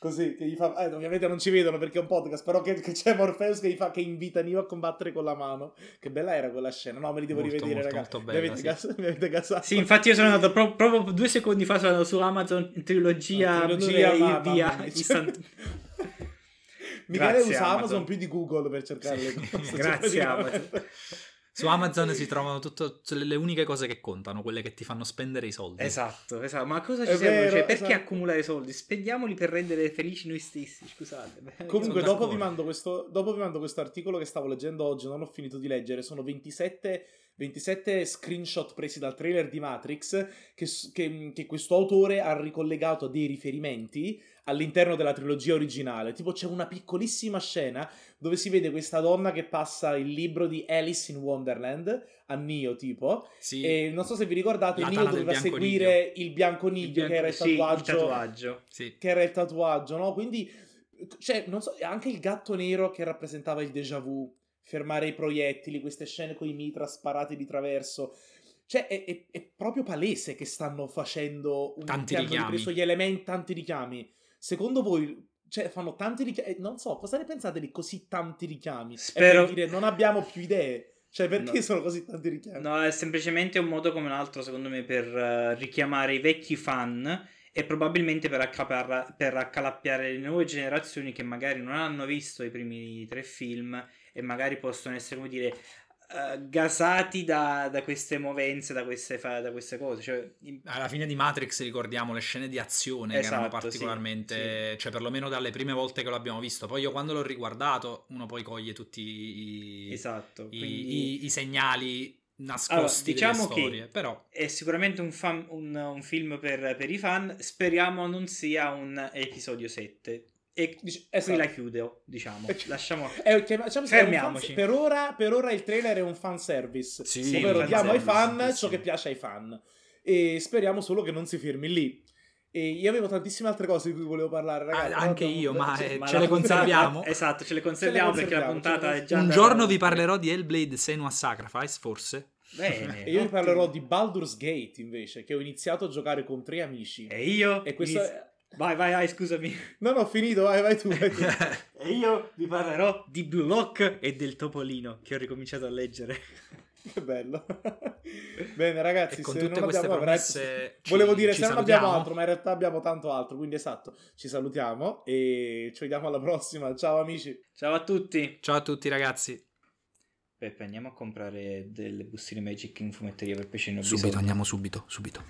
Così, che gli fa... Eh, ovviamente non ci vedono perché è un podcast, però che, che c'è Morpheus che, gli fa, che invita Neo a combattere con la mano. Che bella era quella scena. No, me li devo Molto, rivedere, molto, ragazzi. molto mi, bella, avete sì. gas- mi avete gasato. Sì, infatti io sono andato pro- proprio due secondi fa, sono andato su Amazon trilogia, Trilogia, Blu-ray, ma- via, mamma mia. istant- Michele Grazie, usa Amazon. Amazon. più di Google per cercare Sì. le cose. cioè, Grazie, praticamente. Su Amazon si trovano tutto, cioè, le uniche cose che contano, quelle che ti fanno spendere i soldi. Esatto, esatto. Ma cosa ci serve? Cioè, perché esatto. accumulare soldi? Spendiamoli per rendere felici noi stessi, scusate. Comunque, dopo vi, questo, dopo vi mando questo articolo che stavo leggendo oggi, non ho finito di leggere. Sono 27 27 screenshot presi dal trailer di Matrix che, che- che questo autore ha ricollegato a dei riferimenti all'interno della trilogia originale. Tipo c'è una piccolissima scena dove si vede questa donna che passa il libro di Alice in Wonderland a Neo tipo Sì. e non so se vi ricordate La Neo tana del doveva bianconiglio. seguire il bianconiglio che era il Sì, tatuaggio tatuaggio. sì. che era il tatuaggio, no? Quindi, cioè, non so, anche il gatto nero che rappresentava il déjà vu, fermare i proiettili, queste scene con i mitra sparati di traverso. Cioè, è, è- è proprio palese che stanno facendo un, Tanti che hanno richiami. ripreso gli elementi, tanti richiami. Secondo voi, cioè, fanno tanti richiami? Non so, cosa ne pensate di così tanti richiami? Spero- per dire, non abbiamo più idee. Cioè, perché No. sono così tanti richiami? No, è semplicemente un modo come un altro, secondo me, per eh, richiamare i vecchi fan e probabilmente per, accapar- per accalappiare le nuove generazioni che magari non hanno visto i primi tre film e magari possono essere, come dire, eh, gasati da, da queste movenze, da queste, da queste cose. Cioè, in- Alla fine di Matrix ricordiamo le scene di azione che Esatto, erano sì, particolarmente, cioè perlomeno dalle prime volte che l'abbiamo visto. Poi io quando l'ho riguardato, uno poi coglie tutti i, esatto. i- Quindi i- i segnali Allora, nascosti diciamo delle che- storie. Però è sicuramente un, fan- un- un film per, per i fan. Speriamo non sia un episodio 7. E Dici- qui esatto. la chiudo, diciamo. Lasciamo... È, diciamo Fermiamoci. per, ora, per ora il trailer è un fan service. Sì, ovvero diamo ai fan sì, ciò sì. che piace ai fan. E speriamo solo che non si fermi lì. E io avevo tantissime altre cose di cui volevo parlare, ragazzi. Ah, anche io, ma, cioè, eh, Ma ce le conserviamo. Esatto, ce le conserviamo Ce le perché la conserviamo, puntata è già un giorno vi parlerò di Hellblade Senua Sacrifice, forse. Bene. E io vi parlerò di Baldur's Gate, invece, che ho iniziato a giocare con tre amici. E io... E questo. Vai, vai, vai, scusami. No, no, ho finito, vai, vai tu, vai tu. E io vi parlerò di Blue Lock e del Topolino che ho ricominciato a leggere. che bello. Bene, ragazzi, e con se tutte non queste abbiamo... promesse ci- Volevo dire, ci se non salutiamo. abbiamo altro, ma in realtà abbiamo tanto altro, quindi esatto, ci salutiamo e ci vediamo alla prossima. Ciao amici. Ciao a tutti. Ciao a tutti ragazzi. Peppe, andiamo a comprare delle bustine Magic in fumetteria per ho Subito, bisogno. andiamo subito, subito.